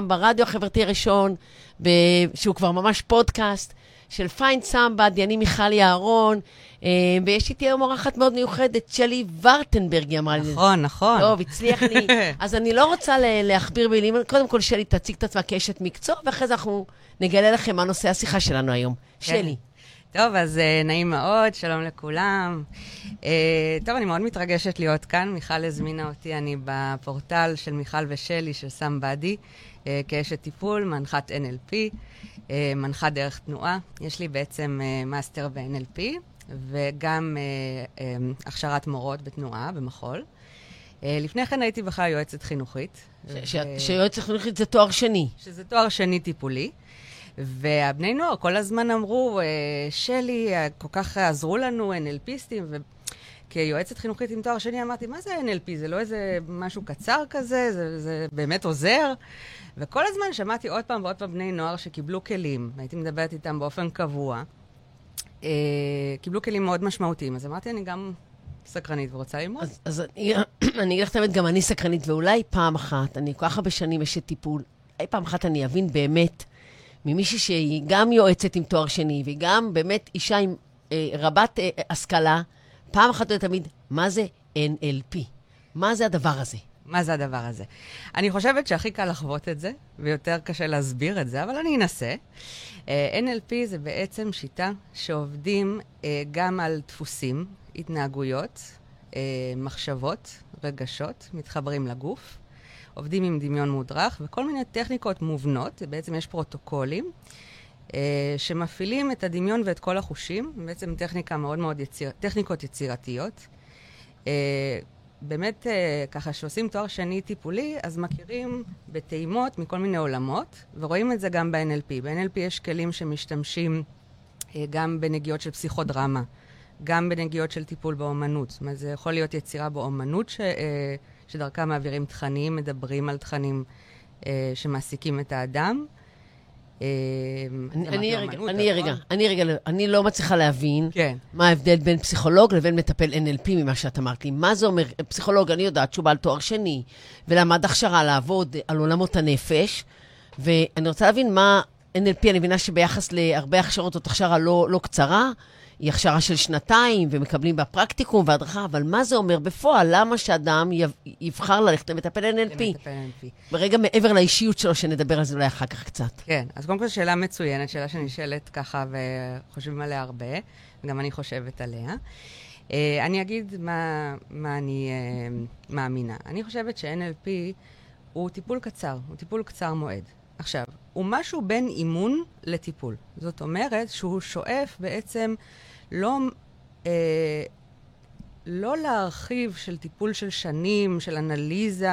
ברדיו החברתי הראשון. שהוא כבר ממש פודקאסט, של Find Somebody, אני מיכל יערון, אה, ויש איתי היום אורחת מאוד מיוחדת, שלי ורטנברג, היא אמרה לי. נכון, נכון. טוב, הצליח לי. אז אני לא רוצה להכביר מילים, קודם כל, שלי תציג את עצמה כאשת מקצוע, ואחרי זה אנחנו נגלה לכם מה נושא השיחה שלנו היום. כן. שלי. טוב, אז uh, נעים מאוד, שלום לכולם. Uh, טוב, אני מאוד מתרגשת להיות כאן. מיכל הזמינה אותי, אני בפורטל של מיכל ושלי, של Somebody, uh, כאשת טיפול, מנחת NLP, uh, מנחת דרך תנועה. יש לי בעצם uh, מאסטר ב-NLP, וגם הכשרת מורות בתנועה, במחול. לפני כן הייתי בכלל יועצת חינוכית. ש- ש- שיועץ חינוכית זה תואר שני. שזה תואר שני טיפולי. והבני נוער כל הזמן אמרו, אה, שלי, אה, כל כך עזרו לנו, NLPיסטים, וכיועצת חינוכית עם תואר שני אמרתי, מה זה NLP? זה לא איזה משהו קצר כזה, זה, זה באמת עוזר? וכל הזמן שמעתי עוד פעם ועוד פעם בני נוער שקיבלו כלים, הייתי מדברת איתם באופן קבוע, אה, קיבלו כלים מאוד משמעותיים, אז אמרתי, אני גם סקרנית ורוצה ללמוד. אז, אז אני, אני אגיד לך את האמת, גם אני סקרנית, ואולי פעם אחת, אני כל כך הרבה שנים אשת טיפול, אולי פעם אחת אני אבין באמת ממישהי שהיא גם יועצת עם תואר שני, והיא גם באמת אישה עם אה, רבת אה, השכלה, פעם אחת ולתמיד, מה זה NLP? מה זה הדבר הזה? מה זה הדבר הזה? אני חושבת שהכי קל לחוות את זה, ויותר קשה להסביר את זה, אבל אני אנסה. Uh, NLP זה בעצם שיטה שעובדים uh, גם על דפוסים, התנהגויות, uh, מחשבות, רגשות, מתחברים לגוף, עובדים עם דמיון מודרך, וכל מיני טכניקות מובנות, בעצם יש פרוטוקולים, שמפעילים את הדמיון ואת כל החושים, בעצם טכניקה מאוד מאוד יציר... טכניקות יצירתיות. Uh, באמת, אה, ככה, שעושים תואר שני טיפולי, אז מכירים בטעימות מכל מיני עולמות, ורואים את זה גם ב-NLP. ב-NLP יש כלים שמשתמשים אה, גם בנגיעות של פסיכודרמה, גם בנגיעות של טיפול באומנות. זאת אומרת, זה יכול להיות יצירה באומנות ש, אה, שדרכה מעבירים תכנים, מדברים על תכנים אה, שמעסיקים את האדם. אה, אני? רגע, אני רגע, אני לא מצליחה להבין כן. מה ההבדל בין פסיכולוג לבין מטפל NLP ממה שאת אמרת לי. מה זה אומר? פסיכולוג, אני יודעת שהוא בעל תואר שני, ולמד הכשרה לעבוד על עולמות הנפש, ואני רוצה להבין מה NLP, אני מבינה שביחס להרבה הכשרות זאת הכשרה לא, לא קצרה, היא הכשרה של שנתיים, ומקבלים בה פרקטיקום והדרכה, אבל מה זה אומר בפועל? למה שאדם יב- יבחר ללכת למטפל NLP? למטפל NLP. ברגע מעבר לאישיות שלו, שנדבר על זה אולי אחר כך קצת. כן, אז קודם כל שאלה מצוינת, שאלה שנשאלת ככה וחושבים עליה הרבה, וגם אני חושבת עליה. Uh, אני אגיד מה, מה אני uh, מאמינה. אני חושבת ש-NLP הוא טיפול קצר, הוא טיפול קצר מועד. עכשיו, הוא משהו בין אימון לטיפול. זאת אומרת שהוא שואף בעצם לא, uh, לא להרחיב של טיפול של שנים, של אנליזה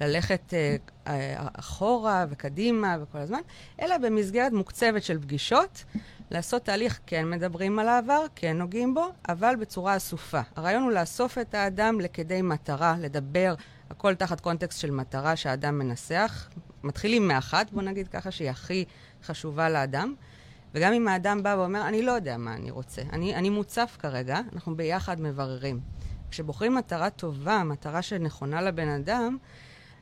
וללכת uh, אחורה וקדימה וכל הזמן, אלא במסגרת מוקצבת של פגישות, לעשות תהליך, כן מדברים על העבר, כן נוגעים בו, אבל בצורה אסופה. הרעיון הוא לאסוף את האדם לכדי מטרה, לדבר, הכל תחת קונטקסט של מטרה שהאדם מנסח. מתחילים מאחת, בוא נגיד ככה, שהיא הכי חשובה לאדם. וגם אם האדם בא ואומר, אני לא יודע מה אני רוצה, אני, אני מוצף כרגע, אנחנו ביחד מבררים. כשבוחרים מטרה טובה, מטרה שנכונה לבן אדם,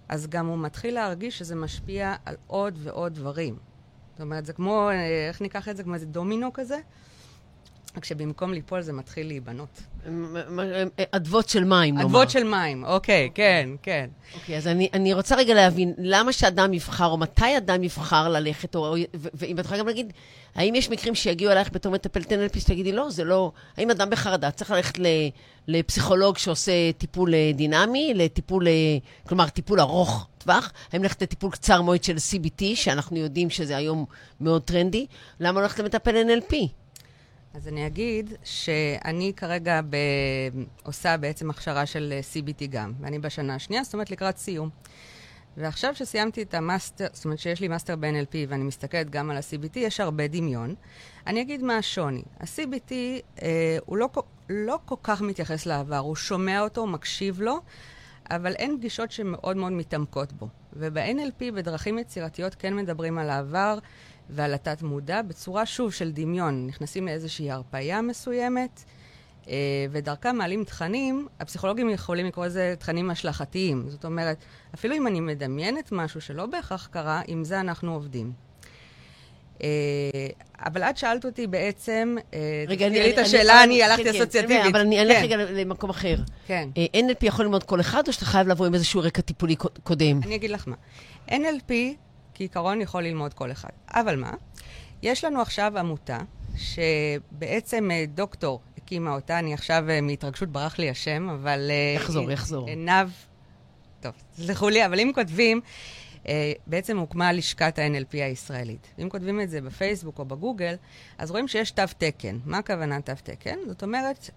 אז גם הוא מתחיל להרגיש שזה משפיע על עוד ועוד דברים. זאת אומרת, זה כמו, אה, איך ניקח את זה? כמו איזה דומינו כזה? רק שבמקום ליפול זה מתחיל להיבנות. אדוות של מים, נאמר. אדוות של מים, אוקיי, כן, כן. אוקיי, אז אני, אני רוצה רגע להבין, למה שאדם יבחר, או מתי אדם יבחר ללכת, או, ואם את יכולה גם להגיד, האם יש מקרים שיגיעו אלייך בתור מטפלת NLP, שתגידי, לא, זה לא... האם אדם בחרדה צריך ללכת ל, לפסיכולוג שעושה טיפול אה, דינמי, לטיפול, אה, כלומר, טיפול ארוך טווח? האם ללכת לטיפול קצר מועד של CBT, שאנחנו יודעים שזה היום מאוד טרנדי? למה ללכת למטפל NLP? אז אני אגיד שאני כרגע ב... עושה בעצם הכשרה של אה, CBT גם, ואני בשנה השנייה, זאת אומרת לקראת סיום. ועכשיו שסיימתי את המאסטר, זאת אומרת שיש לי מאסטר ב-NLP ואני מסתכלת גם על ה-CBT, יש הרבה דמיון. אני אגיד מה השוני. ה-CBT אה, הוא לא, לא כל כך מתייחס לעבר, הוא שומע אותו, הוא מקשיב לו, אבל אין פגישות שמאוד מאוד מתעמקות בו. וב-NLP בדרכים יצירתיות כן מדברים על העבר ועל התת-מודע בצורה, שוב, של דמיון. נכנסים לאיזושהי הרפאיה מסוימת, אה, ודרכם מעלים תכנים, הפסיכולוגים יכולים לקרוא לזה תכנים השלכתיים. זאת אומרת, אפילו אם אני מדמיינת משהו שלא בהכרח קרה, עם זה אנחנו עובדים. אה, אבל את שאלת אותי בעצם, אה, רגע, תזכירי לי את השאלה, אני הלכתי אסוציאטיבית. כן, אבל אני אלך כן. רגע למקום אחר. כן. אה, NLP יכול ללמוד כל אחד, או שאתה חייב לבוא עם איזשהו רקע טיפולי קוד- קודם? אני אגיד לך מה. NLP, כעיקרון, יכול ללמוד כל אחד. אבל מה? יש לנו עכשיו עמותה, שבעצם אה, דוקטור הקימה אותה, אני עכשיו אה, מהתרגשות ברח לי השם, אבל... אה, יחזור, יחזור. עינב, טוב, תסלחו לי, אבל אם כותבים, בעצם הוקמה לשכת ה-NLP הישראלית. אם כותבים את זה בפייסבוק או בגוגל, אז רואים שיש תו תקן. מה הכוונה תו תקן? זאת אומרת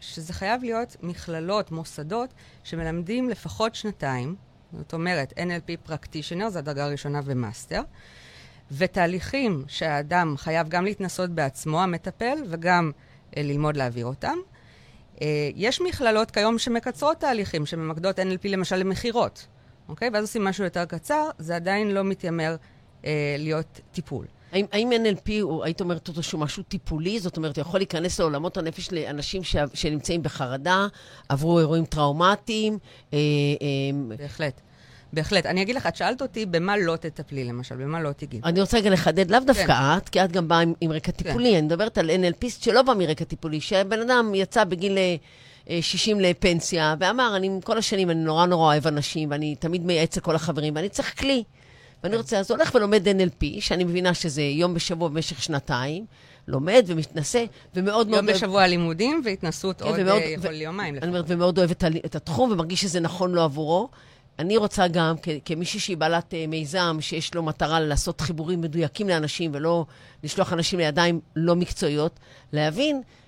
שזה חייב להיות מכללות, מוסדות, שמלמדים לפחות שנתיים, זאת אומרת, NLP practitioner, זו הדרגה הראשונה ומאסטר, ותהליכים שהאדם חייב גם להתנסות בעצמו, המטפל, וגם אה, ללמוד להעביר אותם. אה, יש מכללות כיום שמקצרות תהליכים, שממקדות NLP למשל למכירות, אוקיי? ואז עושים משהו יותר קצר, זה עדיין לא מתיימר אה, להיות טיפול. האם, האם NLP, הוא, היית אומרת אותו שהוא משהו טיפולי? זאת אומרת, הוא יכול להיכנס לעולמות הנפש לאנשים ש, שנמצאים בחרדה, עברו אירועים טראומטיים, אה, אה, בהחלט. בהחלט. אני אגיד לך, את שאלת אותי במה לא תטפלי, למשל, במה לא תיגעי. אני רוצה רגע לחדד, לאו דווקא את, כי את גם באה עם, עם רקע טיפולי, אני מדברת על NLPיסט שלא בא מרקע טיפולי, שהבן אדם יצא בגיל אה, 60 לפנסיה, ואמר, אני כל השנים, אני נורא נורא אוהב אנשים, ואני תמיד מייעץ לכל החברים, ואני צריך כלי. ואני רוצה, אז הולך ולומד NLP, שאני מבינה שזה יום בשבוע במשך שנתיים, לומד ומתנסה, ומאוד מאוד... יום בשבוע לימודים והתנסות כן, עוד אה, יכול ו- יומיים אני לפחות. אומרת, ומאוד אוהב את, התחום, ומרגיש שזה נכון לו עבורו. אני רוצה גם, כ- כמישהי שהיא בעלת אה, מיזם, שיש לו מטרה לעשות חיבורים מדויקים לאנשים, ולא לשלוח אנשים לידיים לא מקצועיות, להבין אה, אה,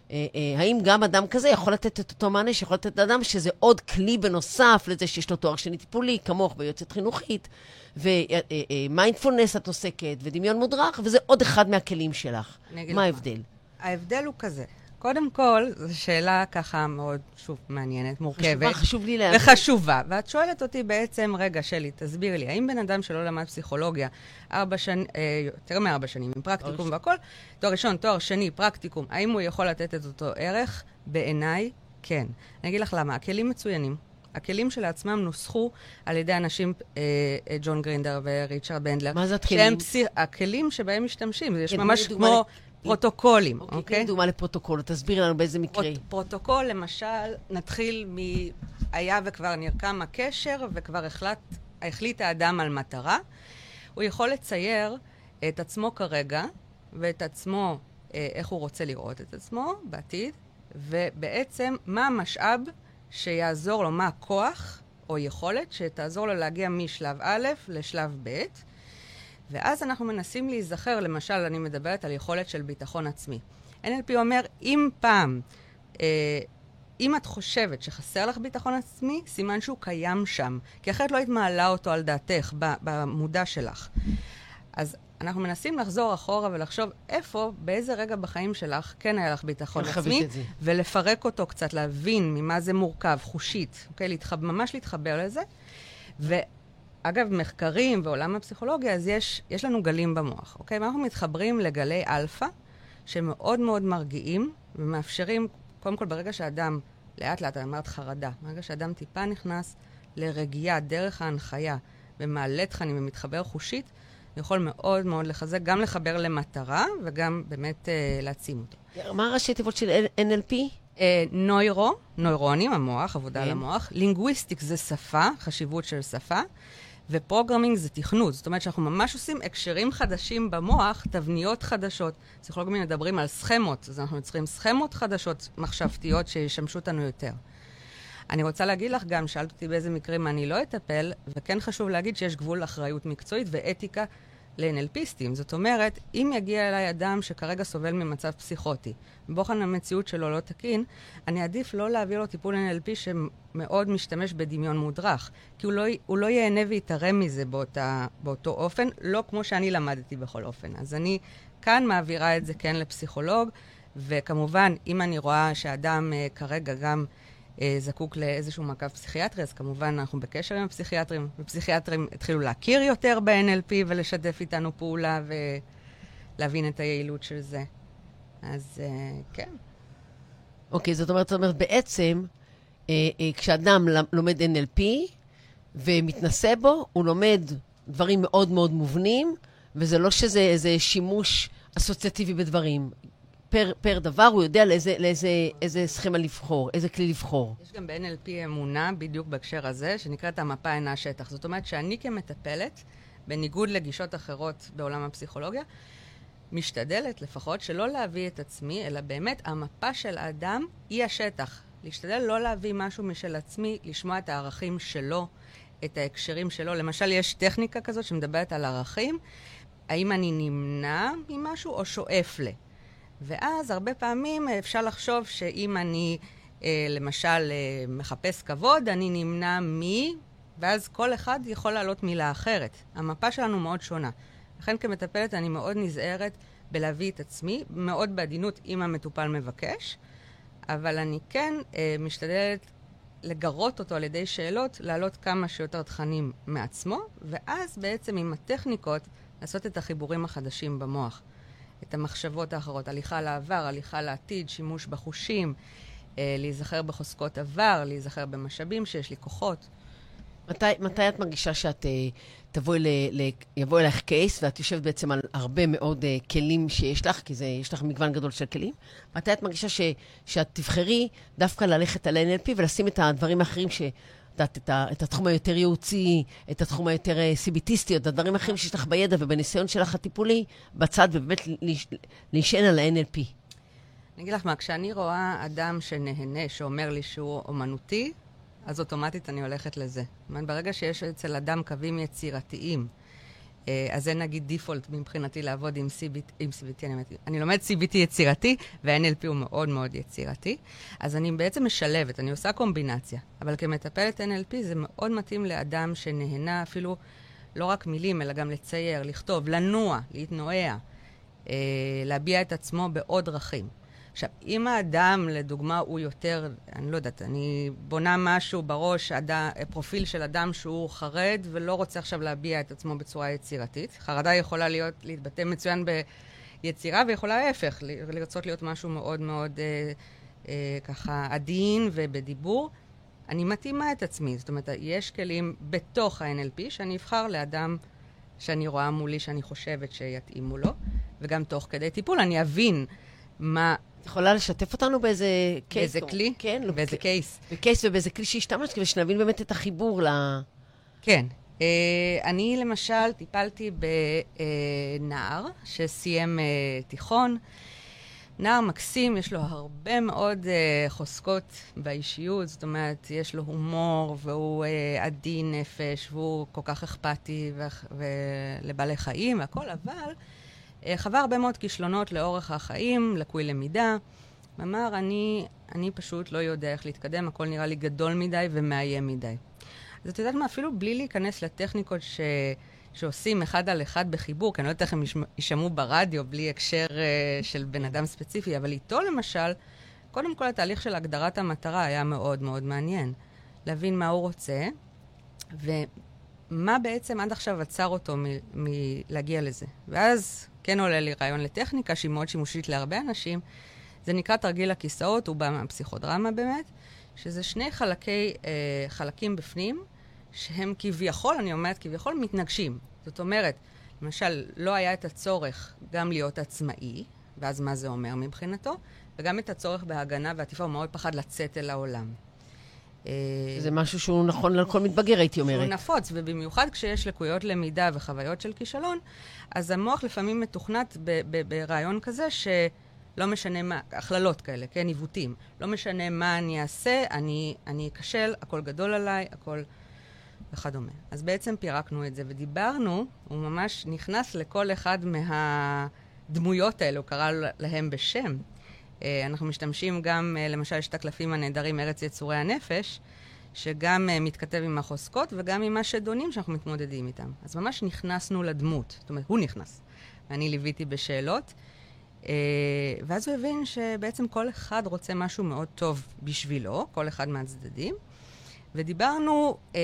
האם גם אדם כזה יכול לתת את אותו מענה שיכול לתת לאדם שזה עוד כלי בנוסף לזה שיש לו תואר שני טיפולי, כמוך ביועצת חינוכית, ומיינדפולנס את עוסקת, ודמיון מודרך, וזה עוד אחד מהכלים שלך. מה ההבדל? ההבדל הוא כזה. קודם כל, זו שאלה ככה מאוד, שוב, מעניינת, מורכבת. חשובה, חשוב לי להבין. וחשובה. ואת שואלת אותי בעצם, רגע, שלי, תסבירי לי, האם בן אדם שלא למד פסיכולוגיה ארבע שנים, אה, יותר מארבע שנים, עם פרקטיקום ראשון. והכל, תואר ראשון, תואר שני, פרקטיקום, האם הוא יכול לתת את אותו ערך? בעיניי, כן. אני אגיד לך למה. הכלים מצוינים. הכלים שלעצמם נוסחו על ידי אנשים, אה, אה, ג'ון גרינדר וריצ'רד בנדלר. מה זה שהם הכלים? פסי... הכלים שבהם משתמשים. יש כן, ממש לי כמו לפ- פרוטוקולים, אוקיי, אוקיי? תני דוגמה לפרוטוקול, תסבירי לנו באיזה מקרה. פרוט, פרוטוקול, למשל, נתחיל מ... היה וכבר נרקם הקשר וכבר החלט, החליט האדם על מטרה. הוא יכול לצייר את עצמו כרגע ואת עצמו, אה, איך הוא רוצה לראות את עצמו בעתיד, ובעצם מה המשאב שיעזור לו, מה הכוח או יכולת שתעזור לו להגיע משלב א' לשלב ב'. ואז אנחנו מנסים להיזכר, למשל, אני מדברת על יכולת של ביטחון עצמי. NLP אומר, אם פעם, אה, אם את חושבת שחסר לך ביטחון עצמי, סימן שהוא קיים שם, כי אחרת לא היית מעלה אותו על דעתך, במודע שלך. אז אנחנו מנסים לחזור אחורה ולחשוב איפה, באיזה רגע בחיים שלך כן היה לך ביטחון עצמי? ולפרק אותו קצת, להבין ממה זה מורכב, חושית, אוקיי? להתחב, ממש להתחבר לזה. ואגב, מחקרים ועולם הפסיכולוגיה, אז יש, יש לנו גלים במוח, אוקיי? ואנחנו מתחברים לגלי אלפא, שמאוד מאוד מרגיעים ומאפשרים, קודם כל, ברגע שאדם, לאט לאט, אמרת חרדה, ברגע שאדם טיפה נכנס לרגיעה דרך ההנחיה ומעלה תכנים ומתחבר חושית, יכול מאוד מאוד לחזק, גם לחבר למטרה וגם באמת אה, להעצים אותו. מה הראשי תיבות של NLP? אה, neuro, נוירונים, המוח, עבודה על כן. המוח. linguistic זה שפה, חשיבות של שפה. ו programming זה תכנות. זאת אומרת שאנחנו ממש עושים הקשרים חדשים במוח, תבניות חדשות. פסיכולוגים מדברים על סכמות, אז אנחנו יוצרים סכמות חדשות מחשבתיות שישמשו אותנו יותר. אני רוצה להגיד לך גם, שאלת אותי באיזה מקרים אני לא אטפל, וכן חשוב להגיד שיש גבול אחריות מקצועית ואתיקה ל-NLPיסטים. זאת אומרת, אם יגיע אליי אדם שכרגע סובל ממצב פסיכוטי, בוחן המציאות שלו לא תקין, אני עדיף לא להעביר לו טיפול NLP שמאוד משתמש בדמיון מודרך, כי הוא לא, הוא לא ייהנה ויתערם מזה באותה, באותו אופן, לא כמו שאני למדתי בכל אופן. אז אני כאן מעבירה את זה כן לפסיכולוג, וכמובן, אם אני רואה שאדם uh, כרגע גם זקוק לאיזשהו מעקב פסיכיאטרי, אז כמובן אנחנו בקשר עם הפסיכיאטרים, ופסיכיאטרים התחילו להכיר יותר ב-NLP ולשתף איתנו פעולה ולהבין את היעילות של זה. אז uh, כן. אוקיי, זאת אומרת, זאת אומרת, בעצם, אה, אה, כשאדם לומד NLP ומתנסה בו, הוא לומד דברים מאוד מאוד מובנים, וזה לא שזה איזה שימוש אסוציאטיבי בדברים. פר, פר דבר הוא יודע לאיזה, לאיזה איזה סכמה לבחור, איזה כלי לבחור. יש גם ב-NLP אמונה, בדיוק בהקשר הזה, שנקראת המפה אינה השטח. זאת אומרת שאני כמטפלת, בניגוד לגישות אחרות בעולם הפסיכולוגיה, משתדלת לפחות שלא להביא את עצמי, אלא באמת המפה של האדם היא השטח. להשתדל לא להביא משהו משל עצמי, לשמוע את הערכים שלו, את ההקשרים שלו. למשל, יש טכניקה כזאת שמדברת על ערכים, האם אני נמנע ממשהו או שואף ל. ואז הרבה פעמים אפשר לחשוב שאם אני, אה, למשל, אה, מחפש כבוד, אני נמנע מ... ואז כל אחד יכול להעלות מילה אחרת. המפה שלנו מאוד שונה. לכן כמטפלת אני מאוד נזהרת בלהביא את עצמי, מאוד בעדינות אם המטופל מבקש, אבל אני כן אה, משתדלת לגרות אותו על ידי שאלות, להעלות כמה שיותר תכנים מעצמו, ואז בעצם עם הטכניקות לעשות את החיבורים החדשים במוח. את המחשבות האחרות, הליכה לעבר, הליכה לעתיד, שימוש בחושים, אה, להיזכר בחוזקות עבר, להיזכר במשאבים שיש לי כוחות. מתי, מתי את מרגישה שאת uh, תבואי ל, ל, יבוא אלייך קייס, ואת יושבת בעצם על הרבה מאוד uh, כלים שיש לך, כי זה, יש לך מגוון גדול של כלים? מתי את מרגישה ש, שאת תבחרי דווקא ללכת על NLP ולשים את הדברים האחרים ש... יודעת, את, את התחום היותר ייעוצי, את התחום היותר אה, סיביטיסטי, את הדברים האחרים שיש לך בידע ובניסיון שלך הטיפולי, בצד, ובאמת להיש- להישען על ה-NLP. אני אגיד לך מה, כשאני רואה אדם שנהנה, שאומר לי שהוא אומנותי, אז אוטומטית אני הולכת לזה. זאת אומרת, ברגע שיש אצל אדם קווים יצירתיים, אז זה נגיד דיפולט מבחינתי לעבוד עם CBT, עם CBT, אני, אני לומד CBT יצירתי, וה-NLP הוא מאוד מאוד יצירתי, אז אני בעצם משלבת, אני עושה קומבינציה. אבל כמטפלת NLP זה מאוד מתאים לאדם שנהנה אפילו לא רק מילים, אלא גם לצייר, לכתוב, לנוע, להתנועע, אה, להביע את עצמו בעוד דרכים. עכשיו, אם האדם, לדוגמה, הוא יותר, אני לא יודעת, אני בונה משהו בראש, אדם, פרופיל של אדם שהוא חרד ולא רוצה עכשיו להביע את עצמו בצורה יצירתית. חרדה יכולה להיות, להתבטא מצוין ביצירה, ויכולה להפך, לרצות להיות משהו מאוד מאוד אה, אה, ככה עדין ובדיבור. אני מתאימה את עצמי, זאת אומרת, יש כלים בתוך ה-NLP שאני אבחר לאדם שאני רואה מולי שאני חושבת שיתאימו לו, וגם תוך כדי טיפול אני אבין מה את יכולה לשתף אותנו באיזה קייס? באיזה כלי? כן, לא, באיזה כ- קייס. בקייס ובאיזה כלי שהשתמשת, כדי שנבין באמת את החיבור ל... כן. Uh, אני למשל טיפלתי בנער שסיים uh, תיכון. נער מקסים, יש לו הרבה מאוד uh, חוזקות באישיות, זאת אומרת, יש לו הומור, והוא uh, עדין נפש, והוא כל כך אכפתי ולבעלי חיים והכול, אבל חווה הרבה מאוד כישלונות לאורך החיים, לקוי למידה. אמר, אני, אני פשוט לא יודע איך להתקדם, הכל נראה לי גדול מדי ומאיים מדי. אז את יודעת מה, אפילו בלי להיכנס לטכניקות ש... שעושים אחד על אחד בחיבור, כי אני לא יודעת איך הם ישמע- יישמעו ברדיו בלי הקשר uh, של בן אדם ספציפי, אבל איתו למשל, קודם כל התהליך של הגדרת המטרה היה מאוד מאוד מעניין. להבין מה הוא רוצה, ומה בעצם עד עכשיו עצר אותו מ- מלהגיע לזה. ואז כן עולה לי רעיון לטכניקה שהיא מאוד שימושית להרבה אנשים. זה נקרא תרגיל הכיסאות, הוא בא מהפסיכודרמה באמת, שזה שני חלקי, אה, חלקים בפנים, שהם כביכול, אני אומרת כביכול, מתנגשים. זאת אומרת, למשל, לא היה את הצורך גם להיות עצמאי, ואז מה זה אומר מבחינתו, וגם את הצורך בהגנה ועטיפה, הוא מאוד פחד לצאת אל העולם. אה, זה משהו שהוא נכון לכל מתבגר, הייתי שהוא אומרת. נפוץ, ובמיוחד כשיש לקויות למידה וחוויות של כישלון, אז המוח לפעמים מתוכנת ברעיון כזה שלא משנה מה, הכללות כאלה, כן, עיוותים. לא משנה מה אני אעשה, אני, אני אכשל, הכל גדול עליי, הכל וכדומה. אז בעצם פירקנו את זה ודיברנו, הוא ממש נכנס לכל אחד מהדמויות האלה, הוא קרא להם בשם. אה, אנחנו משתמשים גם, אה, למשל, יש את הקלפים הנהדרים, ארץ יצורי הנפש, שגם uh, מתכתב עם החוזקות וגם עם השדונים שאנחנו מתמודדים איתם. אז ממש נכנסנו לדמות, זאת אומרת, הוא נכנס, ואני ליוויתי בשאלות, ואז הוא הבין שבעצם כל אחד רוצה משהו מאוד טוב בשבילו, כל אחד מהצדדים, ודיברנו uh,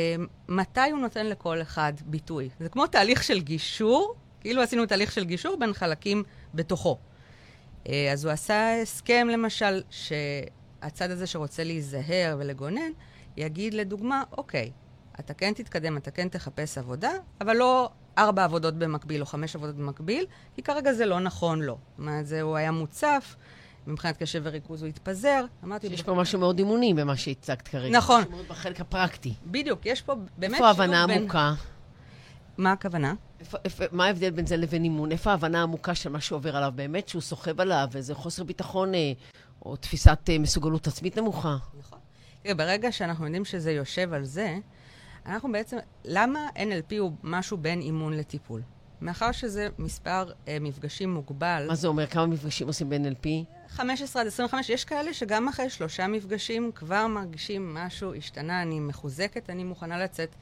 מתי הוא נותן לכל אחד ביטוי. זה כמו תהליך של גישור, כאילו עשינו תהליך של גישור בין חלקים בתוכו. Uh, אז הוא עשה הסכם, למשל, ש... הצד הזה שרוצה להיזהר ולגונן, יגיד לדוגמה, אוקיי, אתה כן תתקדם, אתה כן תחפש עבודה, אבל לא ארבע עבודות במקביל או חמש עבודות במקביל, כי כרגע זה לא נכון לו. זאת אומרת, זה, הוא היה מוצף, מבחינת קשב וריכוז הוא התפזר. אמרתי... יש פה משהו מאוד אימוני במה שהצגת כרגע. נכון. משהו מאוד בחלק הפרקטי. בדיוק, יש פה באמת... איפה ההבנה בין-? מה הכוונה? איפה, איפה, מה ההבדל בין זה לבין אימון? איפה ההבנה העמוקה של מה שעובר עליו באמת, שהוא סוחב עליו, איזה חוסר ביטחון אה, או תפיסת אה, מסוגלות עצמית נמוכה? נכון. תראה, ברגע שאנחנו יודעים שזה יושב על זה, אנחנו בעצם... למה NLP הוא משהו בין אימון לטיפול? מאחר שזה מספר אה, מפגשים מוגבל, מה זה אומר? כמה מפגשים עושים ב-NLP? 15 עד 25, יש כאלה שגם אחרי שלושה מפגשים כבר מרגישים משהו השתנה, אני מחוזקת, אני מוכנה לצאת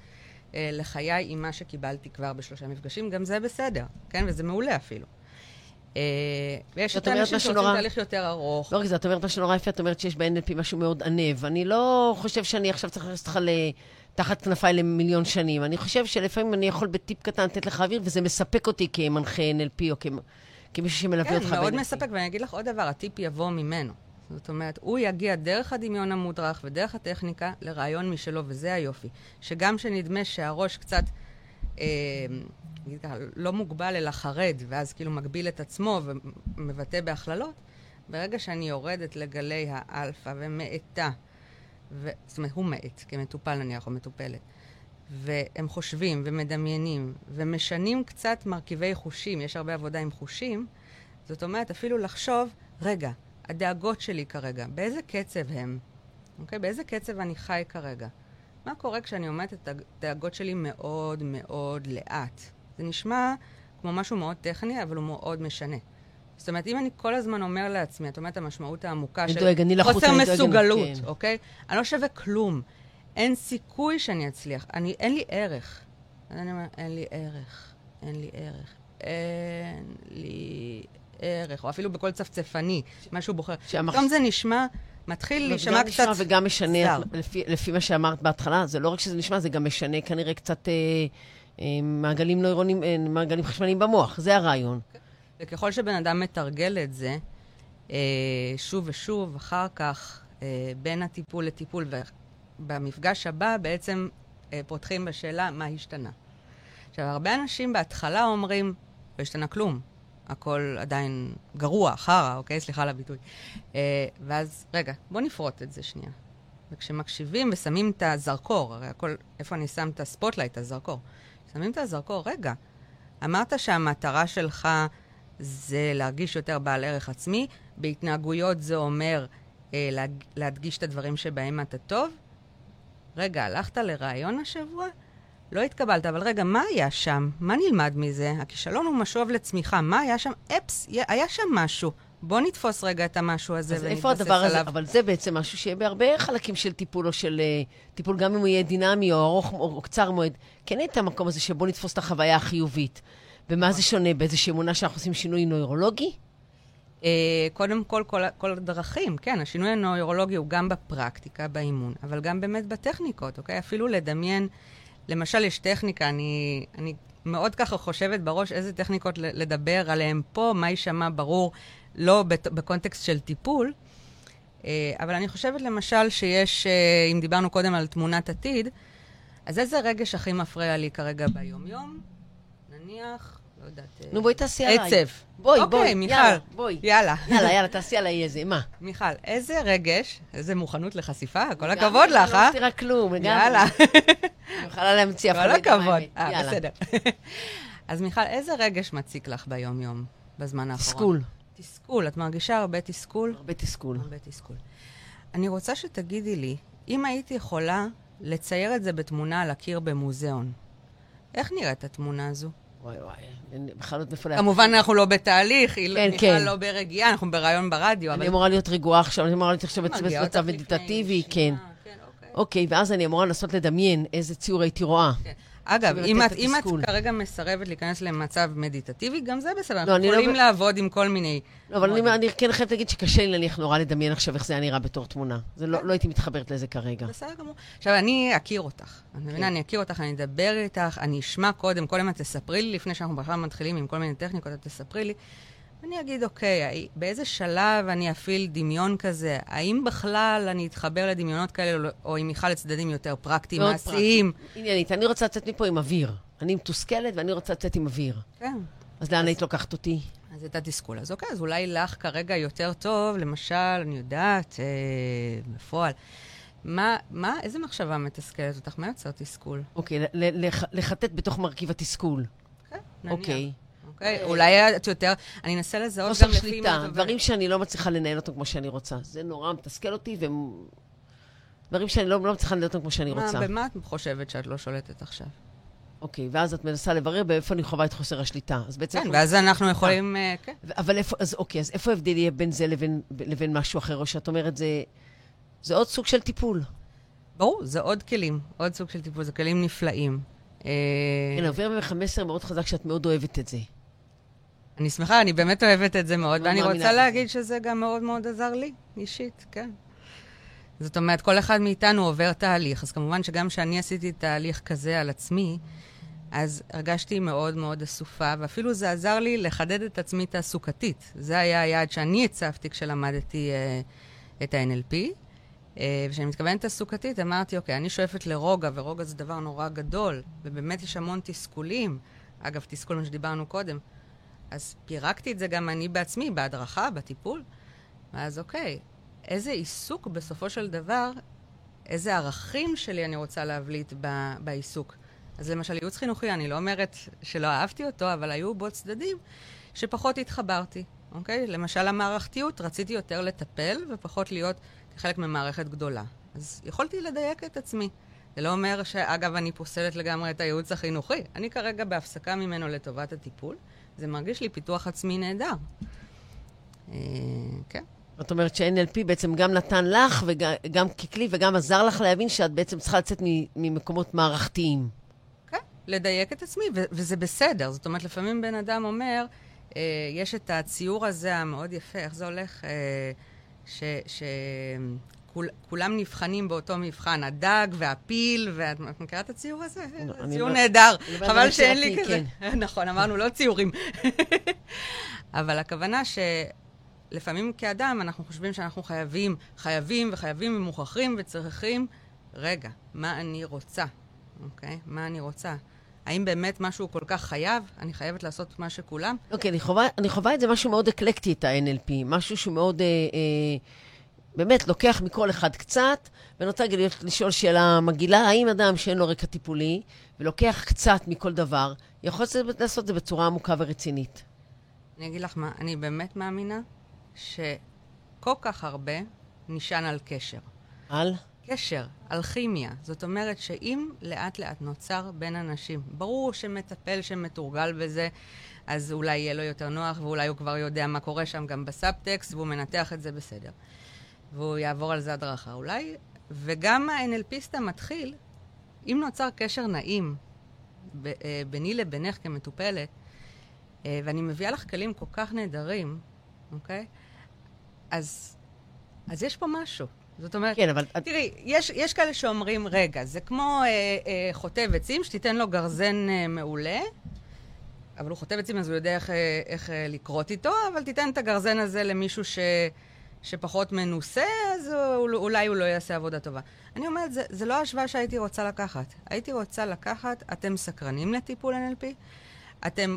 אה, לחיי עם מה שקיבלתי כבר בשלושה מפגשים, גם זה בסדר, כן? וזה מעולה אפילו. אה, ויש את האנשים שרוצים תהליך יותר ארוך. לא רק זה, את אומרת משהו נורא יפה, את אומרת שיש ב-NLP משהו מאוד ענב. אני לא חושב שאני עכשיו צריך להכניס אותך ל- תחת כנפיי למיליון שנים. אני חושב שלפעמים אני יכול בטיפ קטן לתת לך אוויר, וזה מספק אותי כמנחה NLP או כמ- כמישהו שמלווה אותך כן, מאוד ב-NLP. מספק, ואני אגיד לך עוד דבר, הטיפ יבוא ממנו. זאת אומרת, הוא יגיע דרך הדמיון המודרך ודרך הטכניקה לרעיון משלו, וזה היופי. שגם שנדמה שהראש קצת, אה, לא מוגבל אלא חרד, ואז כאילו מגביל את עצמו ומבטא בהכללות, ברגע שאני יורדת לגלי האלפא ומאטה, ו... זאת אומרת, הוא מאט, כמטופל נניח, או מטופלת, והם חושבים ומדמיינים ומשנים קצת מרכיבי חושים, יש הרבה עבודה עם חושים, זאת אומרת, אפילו לחשוב, רגע, הדאגות שלי כרגע, באיזה קצב הם? אוקיי? באיזה קצב אני חי כרגע? מה קורה כשאני אומרת את הדאגות שלי מאוד מאוד לאט? זה נשמע כמו משהו מאוד טכני, אבל הוא מאוד משנה. זאת אומרת, אם אני כל הזמן אומר לעצמי, את אומרת המשמעות העמוקה של דואג, אני לחוץ, חוסר אני דואג, מסוגלות, כן. אוקיי? אני לא שווה כלום. אין סיכוי שאני אצליח. אני, אין לי ערך. אני אומרת, אין לי ערך. אין לי ערך. אין לי ערך. או אפילו בקול צפצפני, מה שהוא בוחר. שהמחש- פתאום זה נשמע, מתחיל לא, להישמע קצת... נשמע וגם משנה. לפי, לפי מה שאמרת בהתחלה, זה לא רק שזה נשמע, זה גם משנה כנראה קצת אה, אה, מעגלים נוירונים, אה, מעגלים חשמליים במוח, זה הרעיון. וככל שבן אדם מתרגל את זה, אה, שוב ושוב, אחר כך, אה, בין הטיפול לטיפול, ובמפגש הבא בעצם אה, פותחים בשאלה מה השתנה. עכשיו, הרבה אנשים בהתחלה אומרים, לא השתנה כלום, הכל עדיין גרוע, חרא, אוקיי? סליחה על הביטוי. אה, ואז, רגע, בוא נפרוט את זה שנייה. וכשמקשיבים ושמים את הזרקור, הרי הכל, איפה אני שם את ה spotlight, הזרקור? שמים את הזרקור, רגע, אמרת שהמטרה שלך זה להרגיש יותר בעל ערך עצמי, בהתנהגויות זה אומר אה. להדגיש את הדברים שבהם אתה טוב. רגע, הלכת לראיון השבוע? לא התקבלת, אבל רגע, מה היה שם? מה נלמד מזה? הכישלון הוא משוב לצמיחה. מה היה שם? אפס, היה שם משהו. בוא נתפוס רגע את המשהו הזה אז ונתבסס איפה הדבר הזה? עליו. אבל זה בעצם משהו שיהיה בהרבה חלקים של טיפול או של אה, טיפול, גם אם הוא יהיה דינמי או ארוך או, או קצר מועד. כן את המקום הזה שבו נתפוס את החוויה החיובית. ומה זה שונה? באיזושהי אמונה שאנחנו עושים שינוי נוירולוגי? אה, קודם כל, כל, כל הדרכים, כן, השינוי הנוירולוגי הוא גם בפרקטיקה, באימון, אבל גם באמת בטכניקות, אוקיי? אפילו לדמיין, למשל, יש טכניקה, אני, אני מאוד ככה חושבת בראש איזה טכניקות לדבר עליהן פה, מה יישמע ברור, לא בקונטקסט של טיפול, אה, אבל אני חושבת למשל שיש, אה, אם דיברנו קודם על תמונת עתיד, אז איזה רגש הכי מפריע לי כרגע ביום-יום? נניח, לא יודעת... אה, נו, בואי תעשי עליי. עצב. בואי, אוקיי, בואי, מיכל. יאללה, בואי. יאללה. יאללה, יאללה, תעשי עליי איזה, מה? מיכל, איזה רגש, איזה מוכנות לחשיפה, כל הכבוד לך, לא אה? מסתירה כלום, לגמרי. יאללה, אני יכולה להמציא, אחד כל לא הכבוד. אה. בסדר. אז מיכל, איזה רגש מציק לך ביום-יום, בזמן האחרון? תסכול, תסכול, את מרגישה הרבה תסכול? הרבה תסכול. הרבה תסכול. אני רוצה שתגידי לי, אם הייתי יכולה לצייר את זה בתמונה על הקיר במוזיאון, איך נראית התמונה הזו? וואי וואי, בכלל לא לה... כמובן, אנחנו לא בתהליך, היא כן, מיכל כן. לא ברגיעה, אנחנו בראיון ברדיו, אני אבל... אמורה להיות רגועה עכשיו, אני אמורה להיות עכשיו במצב מדיטטיבי, כן. כן, אוקיי. אוקיי, ואז אני אמורה לנסות לדמיין איזה ציור הייתי רואה. כן. אגב, אם את את, אם את. כרגע מסרבת להיכנס למצב מדיטטיבי, גם זה בסדר. לא, אנחנו לא יכולים ב- לעבוד עם כל מיני... לא, אבל אני. אני כן חייבת להגיד שקשה לי נניח נורא לדמיין עכשיו איך זה היה נראה בתור תמונה. זה לא, לא הייתי מתחברת לזה כרגע. בסדר גמור. עכשיו, אני אכיר אותך. אני מבינה, אני אכיר אותך, אני אדבר איתך, אני אשמע קודם, קודם את תספרי לי, לפני שאנחנו בכלל מתחילים עם כל מיני טכניקות, את תספרי לי. אני אגיד, אוקיי, באיזה שלב אני אפעיל דמיון כזה? האם בכלל אני אתחבר לדמיונות כאלה, או אם מיכל לצדדים יותר פרקטיים, מעשיים? עניינית, אני רוצה לצאת מפה עם אוויר. אני מתוסכלת ואני רוצה לצאת עם אוויר. כן. אז לאן היית לוקחת אותי? אז את התסכול. אז אוקיי, אז אולי לך כרגע יותר טוב, למשל, אני יודעת, אה, בפועל. מה, מה, איזה מחשבה מתסכלת אותך? מה יוצר תסכול? אוקיי, לחטט בתוך מרכיב התסכול. כן, נניח. אוקיי. אוקיי, אולי את יותר, אני אנסה לזהות גם לפי... חוסר שליטה, דברים שאני לא מצליחה לנהל אותם כמו שאני רוצה. זה נורא מתסכל אותי, ו... דברים שאני לא, לא מצליחה לנהל אותם כמו שאני רוצה. במה את חושבת שאת לא שולטת עכשיו? אוקיי, ואז את מנסה לברר באיפה אני חווה את חוסר השליטה. אז בעצם... כן, ואז אנחנו יכולים... אה, כן. אבל איפה, אז אוקיי, אז איפה ההבדל יהיה בין זה לבין, לבין משהו אחר, או שאת אומרת, זה, זה עוד סוג של טיפול? ברור, זה עוד כלים, עוד סוג של טיפול, זה כלים נפלאים. אה, כן, עובר ממך מסר מאוד חזק שאת מאוד אוהבת את זה. אני שמחה, אני באמת אוהבת את זה מאוד, ואני רוצה להגיד שזה גם מאוד מאוד עזר לי, אישית, כן. זאת אומרת, כל אחד מאיתנו עובר תהליך, אז כמובן שגם כשאני עשיתי תהליך כזה על עצמי, אז הרגשתי מאוד מאוד אסופה, ואפילו זה עזר לי לחדד את עצמי תעסוקתית. זה היה היעד שאני הצבתי כשלמדתי uh, את ה-NLP. Uh, וכשאני מתכוונת תעסוקתית, אמרתי, אוקיי, אני שואפת לרוגע, ורוגע זה דבר נורא גדול, ובאמת יש המון תסכולים. אגב, תסכולים שדיברנו קודם. אז פירקתי את זה גם אני בעצמי, בהדרכה, בטיפול. ואז אוקיי, איזה עיסוק בסופו של דבר, איזה ערכים שלי אני רוצה להבליט ב- בעיסוק. אז למשל, ייעוץ חינוכי, אני לא אומרת שלא אהבתי אותו, אבל היו בו צדדים שפחות התחברתי, אוקיי? למשל, המערכתיות, רציתי יותר לטפל ופחות להיות כחלק ממערכת גדולה. אז יכולתי לדייק את עצמי. זה לא אומר שאגב, אני פוסלת לגמרי את הייעוץ החינוכי. אני כרגע בהפסקה ממנו לטובת הטיפול. זה מרגיש לי פיתוח עצמי נהדר. אה, כן. זאת אומרת ש-NLP בעצם גם נתן לך, וגם ככלי, וגם עזר לך להבין שאת בעצם צריכה לצאת ממקומות מערכתיים. כן, לדייק את עצמי, ו- וזה בסדר. זאת אומרת, לפעמים בן אדם אומר, אה, יש את הציור הזה המאוד יפה, איך זה הולך? אה, ש... ש- כול, כולם נבחנים באותו מבחן, הדג והפיל, ואת מכירה את הציור הזה? ציור לא, נהדר, חבל שאין לי כזה. כן. נכון, אמרנו, לא ציורים. אבל הכוונה שלפעמים כאדם אנחנו חושבים שאנחנו חייבים, חייבים וחייבים ומוכרחים וצריכים, רגע, מה אני רוצה, אוקיי? מה אני רוצה? האם באמת משהו כל כך חייב? אני חייבת לעשות מה שכולם? אוקיי, אני חווה, אני חווה את זה משהו מאוד אקלקטי, את ה-NLP, משהו שהוא מאוד... אה, אה, באמת לוקח מכל אחד קצת, ואני רוצה לשאול שאלה מגעילה, האם אדם שאין לו רקע טיפולי, ולוקח קצת מכל דבר, יכול לעשות את זה בצורה עמוקה ורצינית? אני אגיד לך מה, אני באמת מאמינה שכל כך הרבה נשען על קשר. על? קשר, על כימיה. זאת אומרת שאם לאט לאט נוצר בין אנשים, ברור שמטפל שמתורגל בזה, אז אולי יהיה לו יותר נוח, ואולי הוא כבר יודע מה קורה שם גם בסאבטקסט, והוא מנתח את זה בסדר. והוא יעבור על זה הדרכה אולי. וגם ה-NLPיסט המתחיל, אם נוצר קשר נעים ב- אה, ביני לבינך כמטופלת, אה, ואני מביאה לך כלים כל כך נהדרים, אוקיי? אז, אז יש פה משהו. זאת אומרת, כן, אבל... תראי, יש, יש כאלה שאומרים, רגע, זה כמו אה, אה, חוטב עצים, שתיתן לו גרזן אה, מעולה, אבל הוא חוטב עצים אז הוא יודע איך, אה, איך אה, לכרות איתו, אבל תיתן את הגרזן הזה למישהו ש... שפחות מנוסה, אז אולי הוא לא יעשה עבודה טובה. אני אומרת, זה, זה לא השוואה שהייתי רוצה לקחת. הייתי רוצה לקחת, אתם סקרנים לטיפול NLP? אתם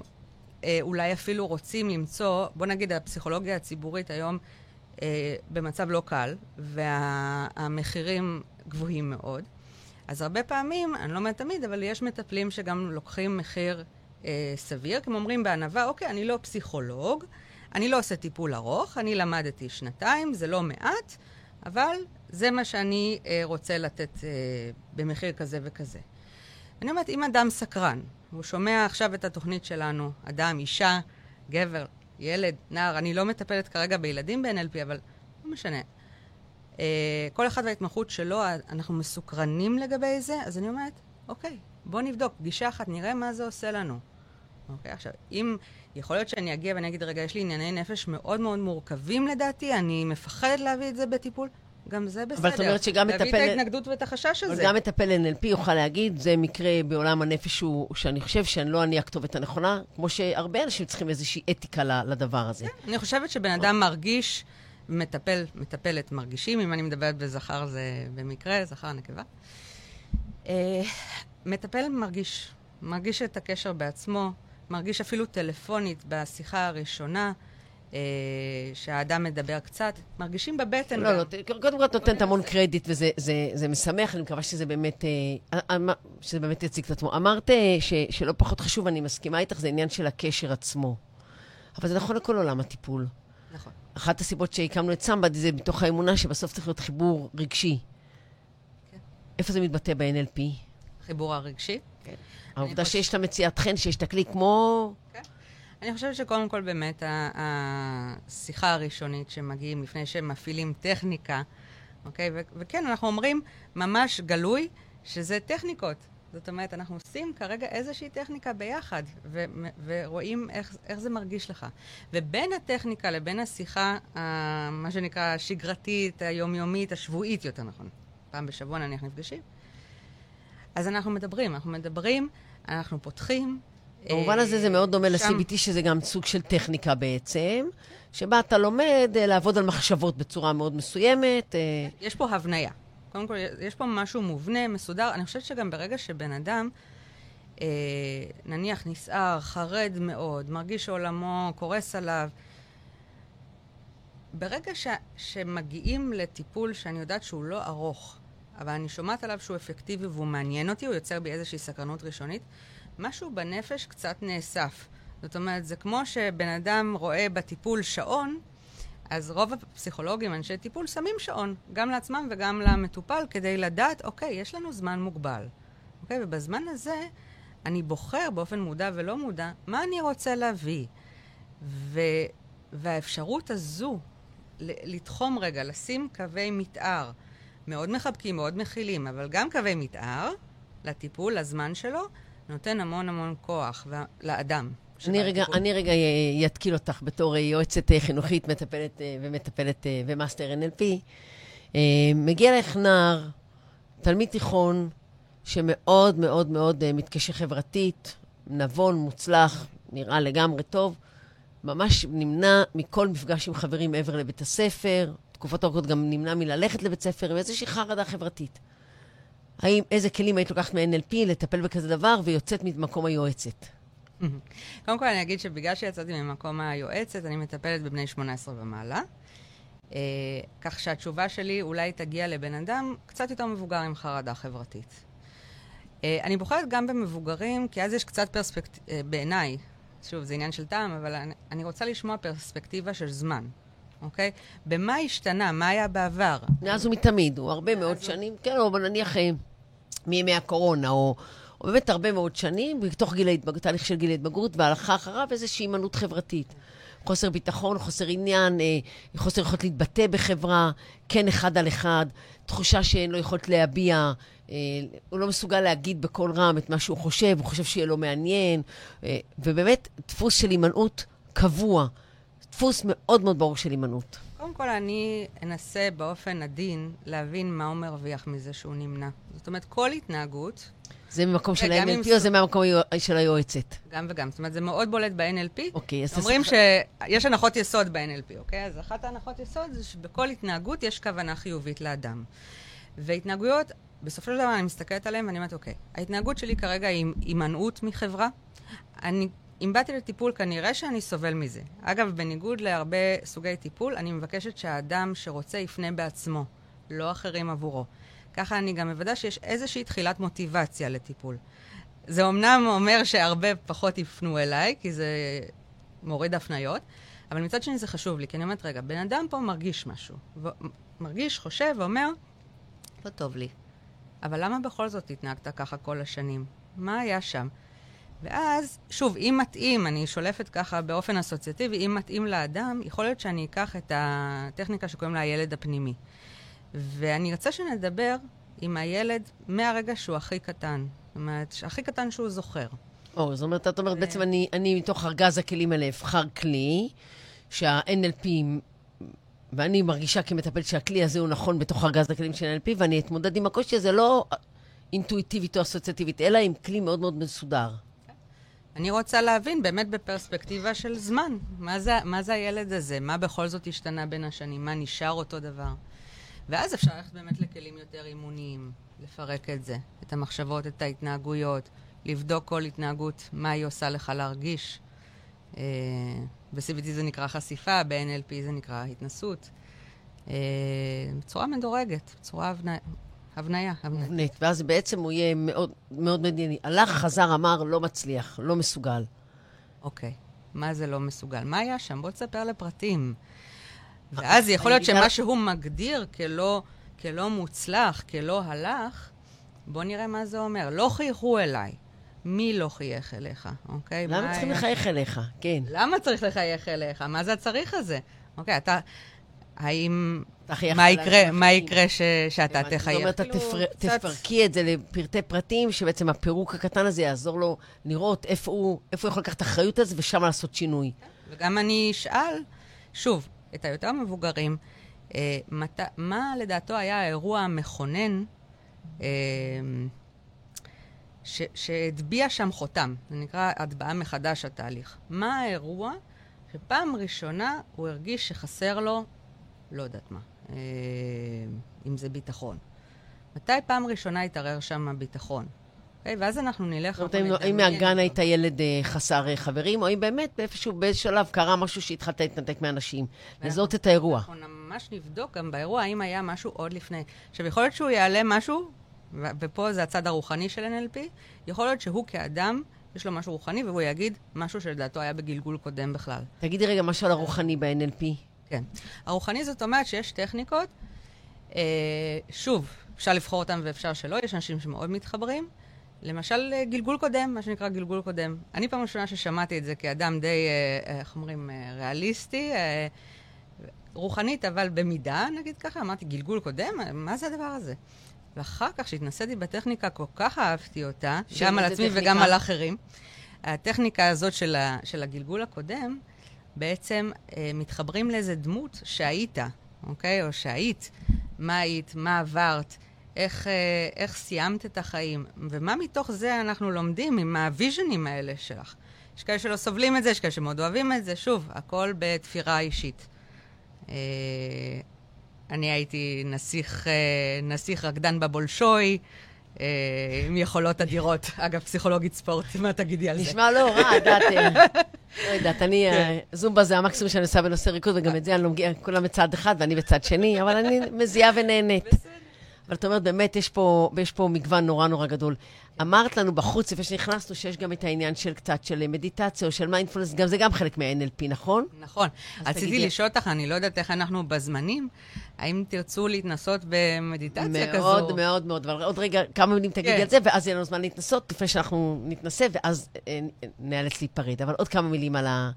אה, אולי אפילו רוצים למצוא, בוא נגיד, הפסיכולוגיה הציבורית היום אה, במצב לא קל, והמחירים וה, גבוהים מאוד. אז הרבה פעמים, אני לא אומרת תמיד, אבל יש מטפלים שגם לוקחים מחיר אה, סביר, כמו אומרים בענווה, אוקיי, אני לא פסיכולוג, אני לא עושה טיפול ארוך, אני למדתי שנתיים, זה לא מעט, אבל זה מה שאני אה, רוצה לתת אה, במחיר כזה וכזה. אני אומרת, אם אדם סקרן, הוא שומע עכשיו את התוכנית שלנו, אדם, אישה, גבר, ילד, נער, אני לא מטפלת כרגע בילדים ב-NLP, אבל לא משנה. אה, כל אחד וההתמחות שלו, אנחנו מסוקרנים לגבי זה, אז אני אומרת, אוקיי, בוא נבדוק, פגישה אחת, נראה מה זה עושה לנו. אוקיי, עכשיו, אם יכול להיות שאני אגיע ואני אגיד, רגע, יש לי ענייני נפש מאוד מאוד מורכבים לדעתי, אני מפחדת להביא את זה בטיפול, גם זה בסדר. אבל את אומרת שגם להביא מטפל- את ההתנגדות ואת החשש אבל הזה. גם מטפל NLP יוכל להגיד, זה מקרה בעולם הנפש שהוא, שאני חושב שאני לא אני הכתובת הנכונה, כמו שהרבה אנשים צריכים איזושהי אתיקה לדבר הזה. אני חושבת שבן אדם מרגיש, מטפל, מטפלת מרגישים, אם אני מדברת בזכר זה במקרה, זכר נקבה. אה, מטפל מרגיש, מרגיש את הקשר בעצמו, מרגיש אפילו טלפונית בשיחה הראשונה, אה, שהאדם מדבר קצת, מרגישים בבטן לא. לא, קודם כל את נותנת המון קרדיט, וזה זה, זה משמח, אני מקווה שזה באמת, אה, אה, שזה באמת יציג את עצמו. אמרת שלא פחות חשוב, אני מסכימה איתך, זה עניין של הקשר עצמו. אבל זה נכון לכל עולם הטיפול. נכון. אחת הסיבות שהקמנו את סמבדי זה מתוך האמונה שבסוף צריך להיות חיבור רגשי. כן. איפה זה מתבטא ב-NLP? חיבור הרגשי. העובדה חושב- שיש את המציאת חן, שיש את הכלי כמו... אני חושבת שקודם כל באמת השיחה הראשונית שמגיעים לפני שהם מפעילים טכניקה, אוקיי? ו- וכן, אנחנו אומרים ממש גלוי שזה טכניקות. זאת אומרת, אנחנו עושים כרגע איזושהי טכניקה ביחד, ו- ורואים איך, איך זה מרגיש לך. ובין הטכניקה לבין השיחה, ה- מה שנקרא השגרתית, היומיומית, השבועית, יותר נכון, פעם בשבוע נניח נפגשים, אז אנחנו מדברים, אנחנו מדברים, אנחנו פותחים. במובן אה, הזה זה מאוד דומה שם- ל-CBT, שזה גם סוג של טכניקה בעצם, שבה אתה לומד אה, לעבוד על מחשבות בצורה מאוד מסוימת. אה, יש פה הבניה. קודם כל, יש פה משהו מובנה, מסודר. אני חושבת שגם ברגע שבן אדם, אה, נניח נסער, חרד מאוד, מרגיש שעולמו קורס עליו, ברגע ש, שמגיעים לטיפול שאני יודעת שהוא לא ארוך, אבל אני שומעת עליו שהוא אפקטיבי והוא מעניין אותי, הוא יוצר בי איזושהי סקרנות ראשונית, משהו בנפש קצת נאסף. זאת אומרת, זה כמו שבן אדם רואה בטיפול שעון, אז רוב הפסיכולוגים, אנשי טיפול, שמים שעון, גם לעצמם וגם למטופל, כדי לדעת, אוקיי, יש לנו זמן מוגבל. אוקיי, ובזמן הזה אני בוחר באופן מודע ולא מודע מה אני רוצה להביא. ו... והאפשרות הזו, לתחום רגע, לשים קווי מתאר, מאוד מחבקים, מאוד מכילים, אבל גם קווי מתאר לטיפול, לזמן שלו, נותן המון המון כוח ו- לאדם. אני רגע. אני רגע א- אתקיל אותך בתור אה, יועצת אה, חינוכית, מטפלת אה, ומטפלת אה, ומאסטר NLP. אה, מגיע לך נער, תלמיד תיכון, שמאוד מאוד מאוד אה, מתקשה חברתית, נבון, מוצלח, נראה לגמרי טוב, ממש נמנע מכל מפגש עם חברים מעבר לבית הספר, תקופות ארוכות גם נמנע מללכת לבית ספר עם איזושהי חרדה חברתית. האם, איזה כלים היית לוקחת מ-NLP לטפל בכזה דבר ויוצאת ממקום היועצת? קודם כל אני אגיד שבגלל שיצאתי ממקום היועצת, אני מטפלת בבני 18 ומעלה. אה, כך שהתשובה שלי אולי תגיע לבן אדם קצת יותר מבוגר עם חרדה חברתית. אה, אני בוחרת גם במבוגרים, כי אז יש קצת פרספקטיבה, בעיניי, שוב, זה עניין של טעם, אבל אני, אני רוצה לשמוע פרספקטיבה של זמן, אוקיי? במה השתנה? מה היה בעבר? מאז ומתמיד, הוא הרבה מאוד שנים, כן, או נניח אה, מימי הקורונה, או, או באמת הרבה מאוד שנים, בתוך גיל ההתבגרות, תהליך של גיל ההתבגרות, והלכה אחריו איזושהי הימנעות חברתית. חוסר ביטחון, חוסר עניין, אה, חוסר יכולת להתבטא בחברה, כן אחד על אחד, תחושה שאין לו יכולת להביע, אה, הוא לא מסוגל להגיד בקול רם את מה שהוא חושב, הוא חושב שיהיה לו מעניין, ובאמת דפוס של הימנעות קבוע, דפוס מאוד מאוד ברור של הימנעות. קודם כל, אני אנסה באופן עדין להבין מה הוא מרוויח מזה שהוא נמנע. זאת אומרת, כל התנהגות, זה ממקום של עם ה-NLP או זה מהמקום של היועצת? גם וגם. זאת אומרת, זה מאוד בולט ב-NLP. אוקיי, אז אומרים שיש הנחות יסוד ב-NLP, אוקיי? אז אחת ההנחות יסוד זה שבכל התנהגות יש כוונה חיובית לאדם. והתנהגויות, בסופו של דבר אני מסתכלת עליהן ואני אומרת, אוקיי, ההתנהגות שלי כרגע היא הימנעות מחברה. אני, אם באתי לטיפול, כנראה שאני סובל מזה. אגב, בניגוד להרבה סוגי טיפול, אני מבקשת שהאדם שרוצה יפנה בעצמו, לא אחרים עבורו. ככה אני גם מוודא שיש איזושהי תחילת מוטיבציה לטיפול. זה אומנם אומר שהרבה פחות יפנו אליי, כי זה מוריד הפניות, אבל מצד שני זה חשוב לי, כי אני אומרת, רגע, בן אדם פה מרגיש משהו. ו- מרגיש, חושב ואומר, לא טוב לי. אבל למה בכל זאת התנהגת ככה כל השנים? מה היה שם? ואז, שוב, אם מתאים, אני שולפת ככה באופן אסוציאטיבי, אם מתאים לאדם, יכול להיות שאני אקח את הטכניקה שקוראים לה הילד הפנימי. ואני רוצה שנדבר עם הילד מהרגע שהוא הכי קטן. זאת אומרת, הכי קטן שהוא זוכר. או, זאת אומרת, את אומרת, בעצם אני, אני מתוך ארגז הכלים האלה אבחר כלי, שה-NLP ואני מרגישה כמטפלת שהכלי הזה הוא נכון בתוך ארגז הכלים של NLP, ואני אתמודד עם הקושי הזה לא אינטואיטיבית או אסוציאטיבית, אלא עם כלי מאוד מאוד מסודר. אני רוצה להבין באמת בפרספקטיבה של זמן. מה זה, מה זה הילד הזה? מה בכל זאת השתנה בין השנים? מה נשאר אותו דבר? ואז אפשר ללכת באמת לכלים יותר אימוניים, לפרק את זה, את המחשבות, את ההתנהגויות, לבדוק כל התנהגות, מה היא עושה לך להרגיש. אה, ב-CBT זה נקרא חשיפה, ב-NLP זה נקרא התנסות. אה, בצורה מדורגת, בצורה הבניה. הבניה, הבנית. ואז בעצם הוא יהיה מאוד, מאוד מדייני. הלך, חזר, אמר, לא מצליח, לא מסוגל. אוקיי. מה זה לא מסוגל? מה היה שם? בוא תספר לפרטים. ואז יכול להיות שמה שהוא מגדיר כלא, כלא מוצלח, כלא הלך, בוא נראה מה זה אומר. לא חייכו אליי. מי לא חייך אליך, אוקיי? למה צריכים לחייך אליך? כן. למה צריך לחייך אליך? מה זה הצריך הזה? אוקיי, אתה... האם... מה יקרה, מה יקרה ש, שאתה תחייך? זאת אומרת, כאילו, תפרקי את זה לפרטי פרטים, שבעצם הפירוק הקטן הזה יעזור לו לראות איפה הוא, איפה הוא יכול לקחת אחריות על זה ושם לעשות שינוי. וגם אני אשאל, שוב, את היותר מבוגרים, אה, מת, מה לדעתו היה האירוע המכונן אה, שהטביע שם חותם? זה נקרא הטבעה מחדש התהליך. מה האירוע שפעם ראשונה הוא הרגיש שחסר לו לא יודעת מה, אה, אם זה ביטחון. מתי פעם ראשונה התערער שם הביטחון? Okay, אוקיי? ואז אנחנו נלך... זאת אומרת, אם מהגן היית ילד אה, חסר אה, חברים, או אם באמת באיפשהו, באיזה שלב קרה משהו שהתחלת להתנתק מאנשים. לזהות את האירוע. אנחנו ממש נבדוק גם באירוע האם היה משהו עוד לפני. עכשיו, יכול להיות שהוא יעלה משהו, ופה זה הצד הרוחני של NLP, יכול להיות שהוא כאדם, יש לו משהו רוחני, והוא יגיד משהו שלדעתו היה בגלגול קודם בכלל. תגידי רגע משהו על הרוחני ב-NLP. כן. הרוחני זאת אומרת שיש טכניקות, אה, שוב, אפשר לבחור אותן ואפשר שלא, יש אנשים שמאוד מתחברים. למשל, אה, גלגול קודם, מה שנקרא גלגול קודם. אני פעם ראשונה ששמעתי את זה כאדם די, אה, אה, איך אומרים, ריאליסטי, אה, רוחנית, אבל במידה, נגיד ככה, אמרתי, גלגול קודם? מה זה הדבר הזה? ואחר כך, כשהתנסיתי בטכניקה, כל כך אהבתי אותה, גם על עצמי טכניקה? וגם על אחרים. הטכניקה הזאת של, ה, של הגלגול הקודם, בעצם אה, מתחברים לאיזה דמות שהיית, אוקיי? או שהיית. מה היית, מה עברת, איך, אה, איך סיימת את החיים, ומה מתוך זה אנחנו לומדים עם הוויז'נים האלה שלך. יש כאלה שלא סובלים את זה, יש כאלה שמאוד אוהבים את זה, שוב, הכל בתפירה אישית. אה, אני הייתי נסיך, אה, נסיך רקדן בבולשוי, עם יכולות אדירות. אגב, פסיכולוגית ספורט, מה תגידי על זה? נשמע לא רע, יודעת, לא יודעת, אני, כן. זומבה זה המקסימום שאני עושה בנושא ריקוד, וגם את זה אני לא מגיעה, כולם בצד אחד ואני בצד שני, אבל אני מזיעה ונהנית. אבל את אומרת, באמת, יש פה, יש פה מגוון נורא נורא גדול. אמרת לנו בחוץ, לפני שנכנסנו, שיש גם את העניין של קצת של מדיטציה או של מיינדפולנס, גם זה גם חלק מה-NLP, נכון? נכון. רציתי. לשאול אותך, אני לא יודעת איך אנחנו בזמנים, האם תרצו להתנסות במדיטציה מאוד, כזו? מאוד, מאוד, מאוד. אבל עוד רגע, כמה מילים תגידי כן. על זה, ואז יהיה לנו זמן להתנסות, לפני שאנחנו נתנסה, ואז אה, נאלץ להיפרד. אבל עוד כמה מילים על ה...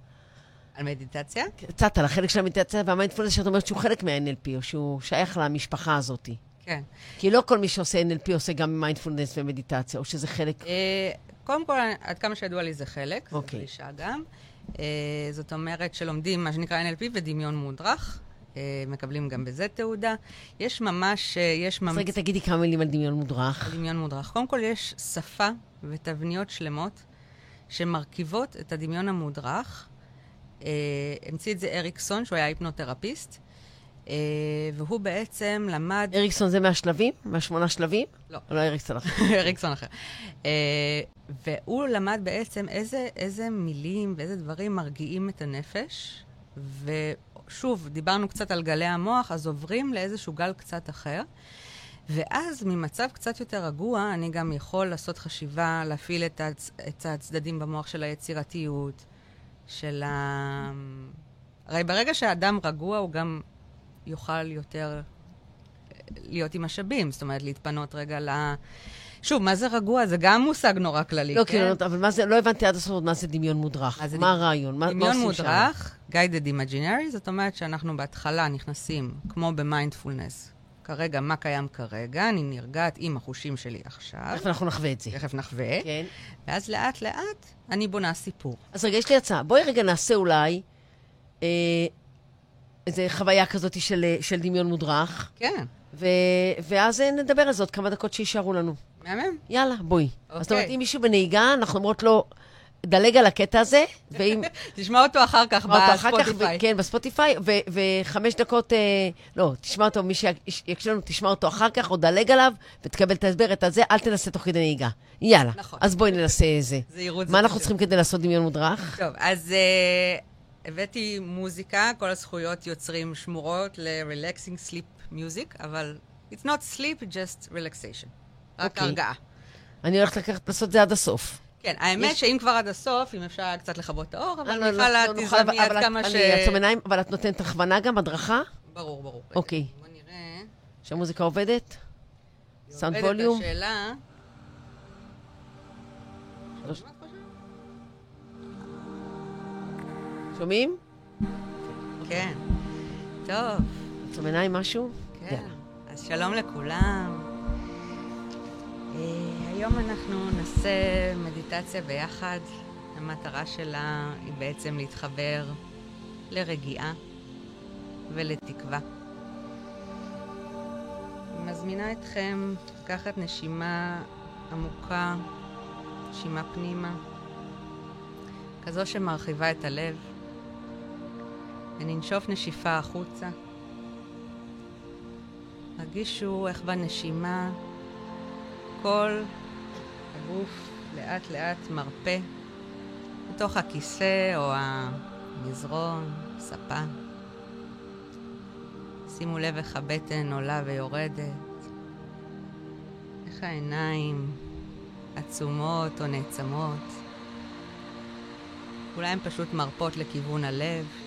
על מדיטציה? קצת על החלק של המדיטציה והמיינדפולנס, שאת אומרת שהוא חלק מה-NLP, או שהוא שייך למשפחה הזאת. כן. כי לא כל מי שעושה NLP עושה גם מיינדפולנס ומדיטציה, או שזה חלק... אה, קודם כל, עד כמה שידוע לי זה חלק, זה אוקיי. פלישה גם. אה, זאת אומרת שלומדים מה שנקרא NLP ודמיון מודרך. אה, מקבלים גם בזה תעודה. יש ממש, יש ממש... אז רגע, תגידי כמה מילים על דמיון מודרך. דמיון מודרך. קודם כל, יש שפה ותבניות שלמות שמרכיבות את הדמיון המודרך. המציא את זה אריקסון, שהוא היה היפנותרפיסט. אה, והוא בעצם למד... אריקסון זה מהשלבים? מהשמונה שלבים? לא. לא אריקסון אחר. אריקסון אחר. אה, והוא למד בעצם איזה, איזה מילים ואיזה דברים מרגיעים את הנפש, ושוב, דיברנו קצת על גלי המוח, אז עוברים לאיזשהו גל קצת אחר. ואז ממצב קצת יותר רגוע, אני גם יכול לעשות חשיבה, להפעיל את, הצ... את הצדדים במוח של היצירתיות, של ה... הרי ברגע שהאדם רגוע, הוא גם יוכל יותר להיות עם משאבים, זאת אומרת, להתפנות רגע ל... שוב, מה זה רגוע? זה גם מושג נורא כללי, לא, כן? לא, כאילו, אבל מה זה, לא הבנתי עד הסוף מה זה דמיון מודרך. מה, מה הרעיון? מה, דמיון מודרך, guided imaginary, זאת אומרת שאנחנו בהתחלה נכנסים, כמו במיינדפולנס, כרגע, מה קיים כרגע, אני נרגעת עם החושים שלי עכשיו. תכף אנחנו נחווה את זה. תכף נחווה. כן. ואז לאט-לאט אני בונה סיפור. אז רגע, יש לי הצעה. בואי רגע נעשה אולי... אה, איזו חוויה כזאת של, של דמיון מודרך. כן. ו, ואז אה, נדבר על זה עוד כמה דקות שיישארו לנו. מהמם. יאללה, בואי. אוקיי. אז זאת אומרת, אם מישהו בנהיגה, אנחנו אומרות לו, דלג על הקטע הזה, ואם... תשמע אותו אחר כך אותו אחר כך, בספוטיפיי. כן, בספוטיפיי, ו- וחמש דקות, אה, לא, תשמע אותו, מי שיקשיב לנו, תשמע אותו אחר כך, או דלג עליו, ותקבל את ההסבר, את הזה, אל תנסה תוך כדי נהיגה. יאללה. נכון. אז בואי ננסה זה. זהירות זה מה אנחנו חשוב. צריכים כדי לעשות דמיון מודרך? טוב, אז uh, הבאתי מוזיקה, כל הזכויות יוצרים שמורות ל-relaxing sleep music, אבל it's not sleep, just relaxation. רק אוקיי. הרגעה. אני הולכת לקחת, לעשות את זה עד הסוף. כן, האמת יש- שאם כבר עד הסוף, אם אפשר קצת לכבות את האור, אבל לא, לא, מיכל, לא תזרמי עד אבל כמה את- ש... אני אעצום עיניים, אבל את נותנת הכוונה גם, הדרכה, ברור, ברור. אוקיי. בוא נראה. שהמוזיקה עובדת? סאונד עובדת ווליום? השאלה... לא- שומעים שומעים? כן. טוב. עצום עיניים משהו? כן. יאללה. אז שלום לכולם. אה, היום אנחנו נעשה מדיטציה ביחד. המטרה שלה היא בעצם להתחבר לרגיעה ולתקווה. מזמינה אתכם לקחת נשימה עמוקה, נשימה פנימה, כזו שמרחיבה את הלב, וננשוף נשיפה החוצה. הרגישו איך בנשימה כל הגוף לאט לאט מרפה בתוך הכיסא או המזרון, ספה. שימו לב איך הבטן עולה ויורדת, איך העיניים עצומות או נעצמות. אולי הן פשוט מרפות לכיוון הלב.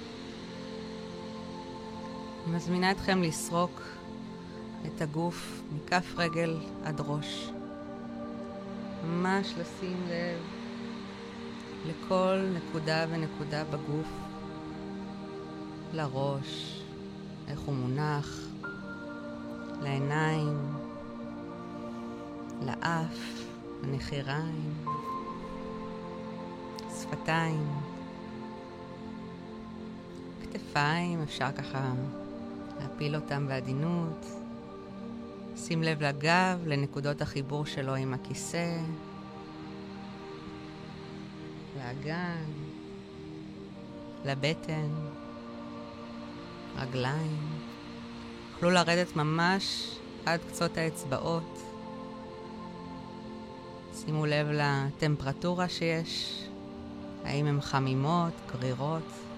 מזמינה אתכם לסרוק את הגוף מכף רגל עד ראש. ממש לשים לב לכל נקודה ונקודה בגוף, לראש, איך הוא מונח, לעיניים, לאף, לנחיריים, שפתיים, כתפיים, אפשר ככה להפיל אותם בעדינות. שים לב לגב, לנקודות החיבור שלו עם הכיסא, לאגן, לבטן, רגליים. יוכלו לרדת ממש עד קצות האצבעות. שימו לב לטמפרטורה שיש, האם הן חמימות, קרירות.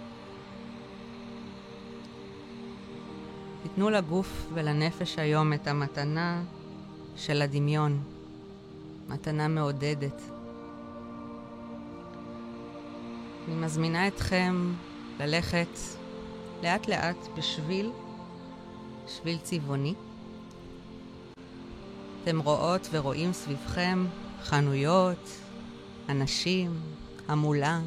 תיתנו לגוף ולנפש היום את המתנה של הדמיון, מתנה מעודדת. אני מזמינה אתכם ללכת לאט לאט בשביל, שביל צבעוני. אתם רואות ורואים סביבכם חנויות, אנשים, המולה.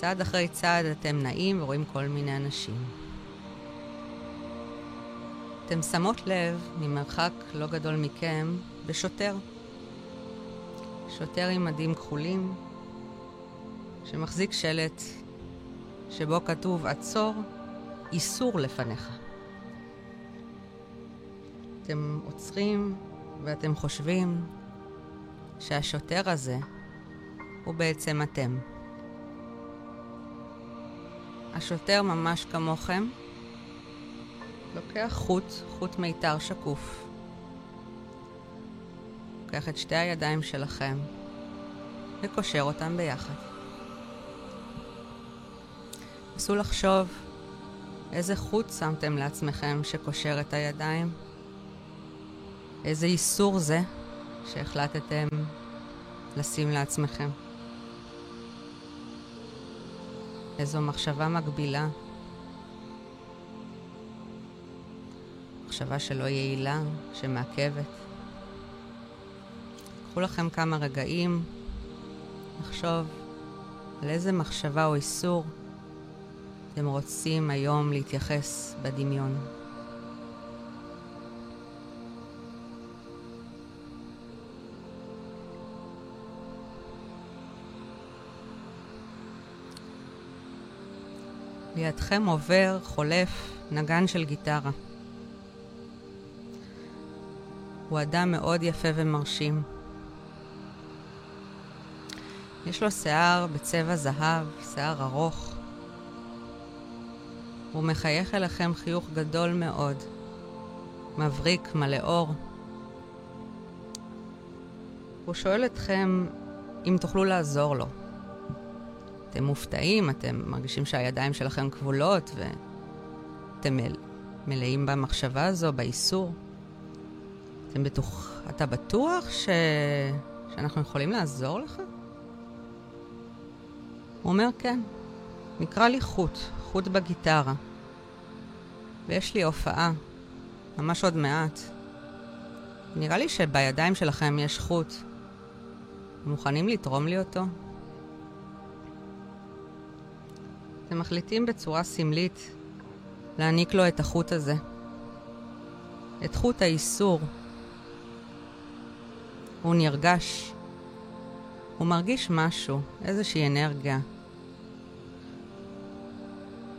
צעד אחרי צעד אתם נעים ורואים כל מיני אנשים. אתם שמות לב ממרחק לא גדול מכם בשוטר. שוטר עם מדים כחולים, שמחזיק שלט שבו כתוב עצור, איסור לפניך. אתם עוצרים ואתם חושבים שהשוטר הזה הוא בעצם אתם. השוטר ממש כמוכם, לוקח חוט, חוט מיתר שקוף. לוקח את שתי הידיים שלכם וקושר אותם ביחד. נסו לחשוב איזה חוט שמתם לעצמכם שקושר את הידיים, איזה איסור זה שהחלטתם לשים לעצמכם. איזו מחשבה מגבילה. מחשבה שלא יעילה, שמעכבת. קחו לכם כמה רגעים לחשוב על איזה מחשבה או איסור אתם רוצים היום להתייחס בדמיון. לידכם עובר, חולף, נגן של גיטרה. הוא אדם מאוד יפה ומרשים. יש לו שיער בצבע זהב, שיער ארוך. הוא מחייך אליכם חיוך גדול מאוד, מבריק, מלא אור. הוא שואל אתכם אם תוכלו לעזור לו. אתם מופתעים, אתם מרגישים שהידיים שלכם כבולות ואתם מל... מלאים במחשבה הזו, באיסור. אתם בטוח, אתה בטוח ש... שאנחנו יכולים לעזור לך? הוא אומר, כן. נקרא לי חוט, חוט בגיטרה. ויש לי הופעה, ממש עוד מעט. נראה לי שבידיים שלכם יש חוט. מוכנים לתרום לי אותו? אתם מחליטים בצורה סמלית להעניק לו את החוט הזה. את חוט האיסור. הוא נרגש. הוא מרגיש משהו, איזושהי אנרגיה.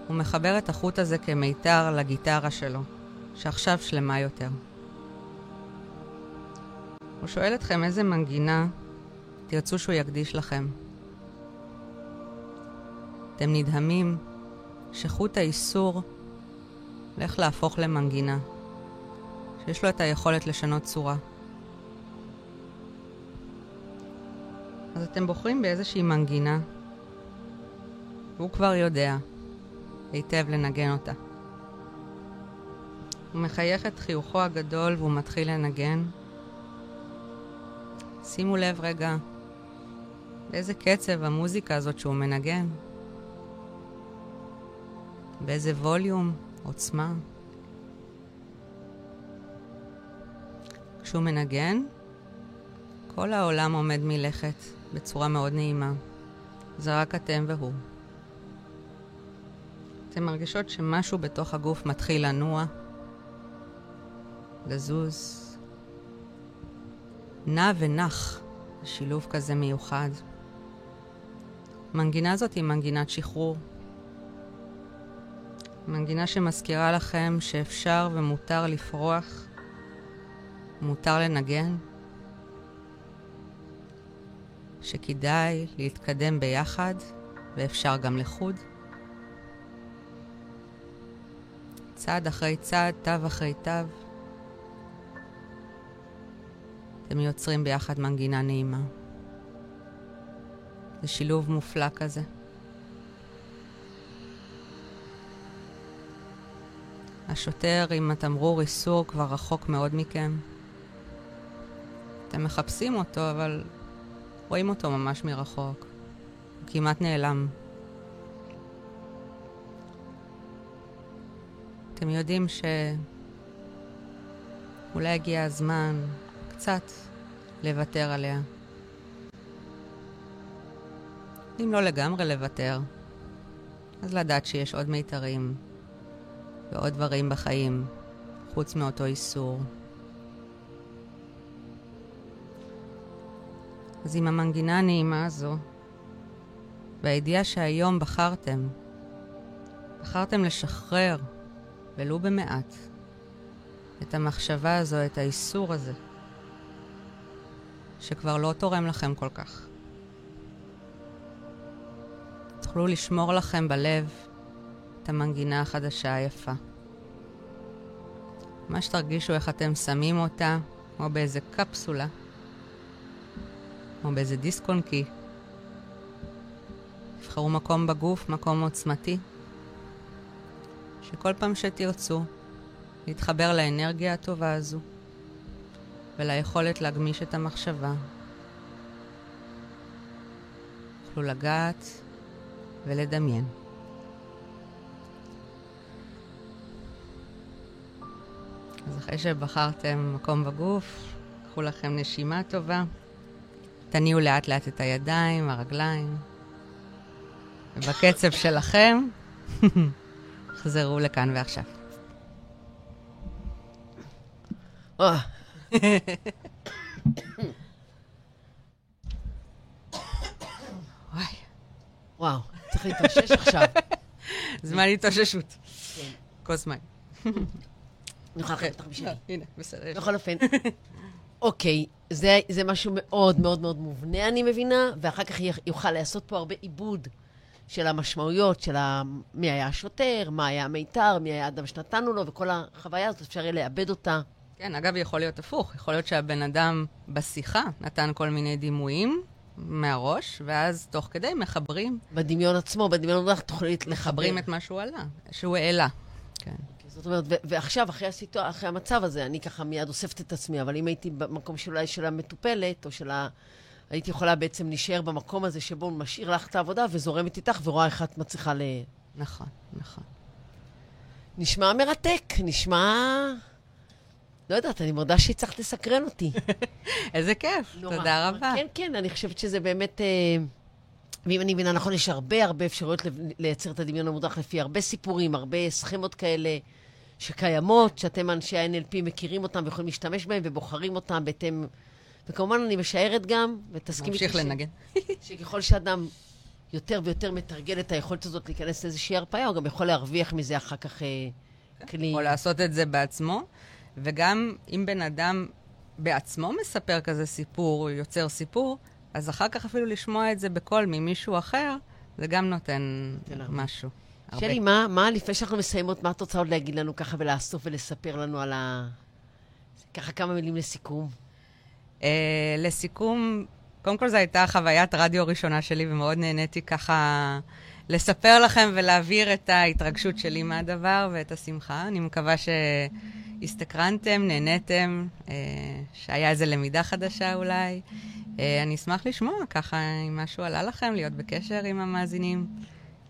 הוא מחבר את החוט הזה כמיתר לגיטרה שלו, שעכשיו שלמה יותר. הוא שואל אתכם איזה מנגינה תרצו שהוא יקדיש לכם. אתם נדהמים שחוט האיסור הולך להפוך למנגינה, שיש לו את היכולת לשנות צורה. אז אתם בוחרים באיזושהי מנגינה, והוא כבר יודע היטב לנגן אותה. הוא מחייך את חיוכו הגדול והוא מתחיל לנגן. שימו לב רגע באיזה קצב המוזיקה הזאת שהוא מנגן. באיזה ווליום, עוצמה. כשהוא מנגן, כל העולם עומד מלכת בצורה מאוד נעימה. זה רק אתם והוא. אתם מרגישות שמשהו בתוך הגוף מתחיל לנוע, לזוז, נע ונח, שילוב כזה מיוחד. המנגינה הזאת היא מנגינת שחרור. מנגינה שמזכירה לכם שאפשר ומותר לפרוח, מותר לנגן, שכדאי להתקדם ביחד ואפשר גם לחוד. צעד אחרי צעד, תו אחרי תו. אתם יוצרים ביחד מנגינה נעימה. זה שילוב מופלא כזה. השוטר עם התמרור איסור כבר רחוק מאוד מכם. אתם מחפשים אותו, אבל רואים אותו ממש מרחוק. הוא כמעט נעלם. אתם יודעים שאולי הגיע הזמן קצת לוותר עליה. אם לא לגמרי לוותר, אז לדעת שיש עוד מיתרים ועוד דברים בחיים חוץ מאותו איסור. אז עם המנגינה הנעימה הזו, והידיעה שהיום בחרתם, בחרתם לשחרר, ולו במעט, את המחשבה הזו, את האיסור הזה, שכבר לא תורם לכם כל כך. תוכלו לשמור לכם בלב את המנגינה החדשה היפה. מה שתרגישו איך אתם שמים אותה, או באיזה קפסולה, או באיזה דיסק און-קי. תבחרו מקום בגוף, מקום עוצמתי, שכל פעם שתרצו, להתחבר לאנרגיה הטובה הזו וליכולת להגמיש את המחשבה. תוכלו לגעת ולדמיין. אחרי שבחרתם מקום בגוף, קחו לכם נשימה טובה, תניעו לאט לאט את הידיים, הרגליים, ובקצב שלכם, חזרו לכאן ועכשיו. אה, וואי. וואו, צריך להתאושש עכשיו. זמן התאוששות. כן. כוס מים. אני יכולה לקחת אותך בשבילי. הנה, בסדר. בכל אופן. אוקיי, זה, זה משהו מאוד מאוד מאוד מובנה, אני מבינה, ואחר כך יוכל לעשות פה הרבה עיבוד של המשמעויות, של ה... מי היה השוטר, מה היה המיתר, מי היה האדם שנתנו לו, וכל החוויה הזאת, אפשר יהיה לאבד אותה. כן, אגב, יכול להיות הפוך. יכול להיות שהבן אדם בשיחה נתן כל מיני דימויים מהראש, ואז תוך כדי מחברים, בדמיון עצמו, בדמיון המודח, תוכלי לחבר. מחברים את מה שהוא עלה, שהוא העלה. כן. זאת אומרת, ועכשיו, אחרי, הסיטואר, אחרי המצב הזה, אני ככה מיד אוספת את עצמי, אבל אם הייתי במקום שאולי של המטופלת, או של ה... הייתי יכולה בעצם להישאר במקום הזה שבו הוא משאיר לך את העבודה וזורמת איתך ורואה איך את מצליחה ל... נכון, נכון. נשמע מרתק, נשמע... לא יודעת, אני מודה שהצלחת לסקרן אותי. איזה כיף, נורא. תודה רבה. כן, כן, אני חושבת שזה באמת... אה, ואם אני מבינה נכון, יש הרבה הרבה אפשרויות לייצר את הדמיון המודח לפי הרבה סיפורים, הרבה סכמות כאלה שקיימות, שאתם, אנשי ה-NLP, מכירים אותם ויכולים להשתמש בהם ובוחרים אותם בהתאם... וכמובן, אני משערת גם, ותסכימי נמשיך איתי ש- לנגן. שככל שאדם יותר ויותר מתרגל את היכולת הזאת להיכנס לאיזושהי הרפאיה, הוא גם יכול להרוויח מזה אחר כך אה, כלי. או לעשות את זה בעצמו, וגם אם בן אדם בעצמו מספר כזה סיפור, יוצר סיפור, אז אחר כך אפילו לשמוע את זה בקול ממישהו אחר, זה גם נותן. משהו. הרבה. שלי, מה, מה, לפני שאנחנו מסיימות, מה את רוצה עוד להגיד לנו ככה ולאסוף ולספר לנו על ה... ככה כמה מילים לסיכום. אה, לסיכום, קודם כל זו הייתה חוויית רדיו ראשונה שלי, ומאוד נהניתי ככה לספר לכם ולהעביר את ההתרגשות שלי מהדבר ואת השמחה. אני מקווה שהסתקרנתם, נהניתם, אה, שהיה איזו למידה חדשה אולי. אה, אני אשמח לשמוע ככה אם משהו עלה לכם, להיות בקשר עם המאזינים.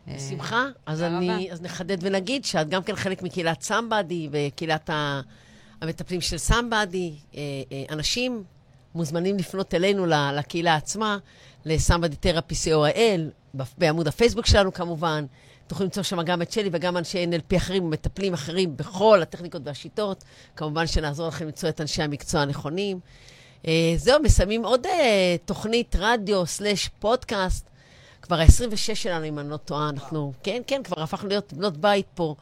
אה, בשמחה. אז אני. אז נחדד ונגיד שאת גם כן חלק מקהילת סמבאדי וקהילת ה- המטפלים של סמבאדי. אה, אה, אנשים מוזמנים לפנות אלינו לקהילה עצמה, לסמבאדי תרפי co.il, בעמוד הפייסבוק שלנו כמובן. תוכלו למצוא שם גם את שלי וגם אנשי NLP אחרים ומטפלים אחרים בכל הטכניקות והשיטות. כמובן שנעזור לכם למצוא את אנשי המקצוע הנכונים. זהו, מסיימים עוד תוכנית רדיו סלאש פודקאסט. כבר ה-26 שלנו, אם אני לא טועה, אנחנו, כן, כן, כבר הפכנו להיות בנות בית פה.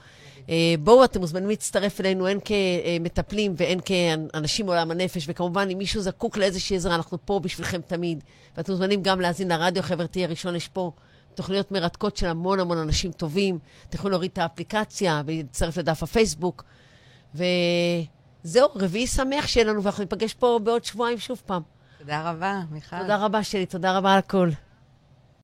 אה, בואו, אתם מוזמנים להצטרף אלינו, הן כמטפלים והן כאנשים מעולם הנפש, וכמובן, אם מישהו זקוק לאיזושהי עזרה, אנחנו פה בשבילכם תמיד. ואתם מוזמנים גם להאזין לרדיו החברתי הראשון, יש פה תוכניות מרתקות של המון המון אנשים טובים. אתם יכולים להוריד את האפליקציה ולהצטרף לדף הפייסבוק. וזהו, רביעי שמח שיהיה לנו, ואנחנו ניפגש פה בעוד שבועיים שוב פעם. תודה רבה, מיכל. תודה רבה, שלי, תודה רבה על הכל.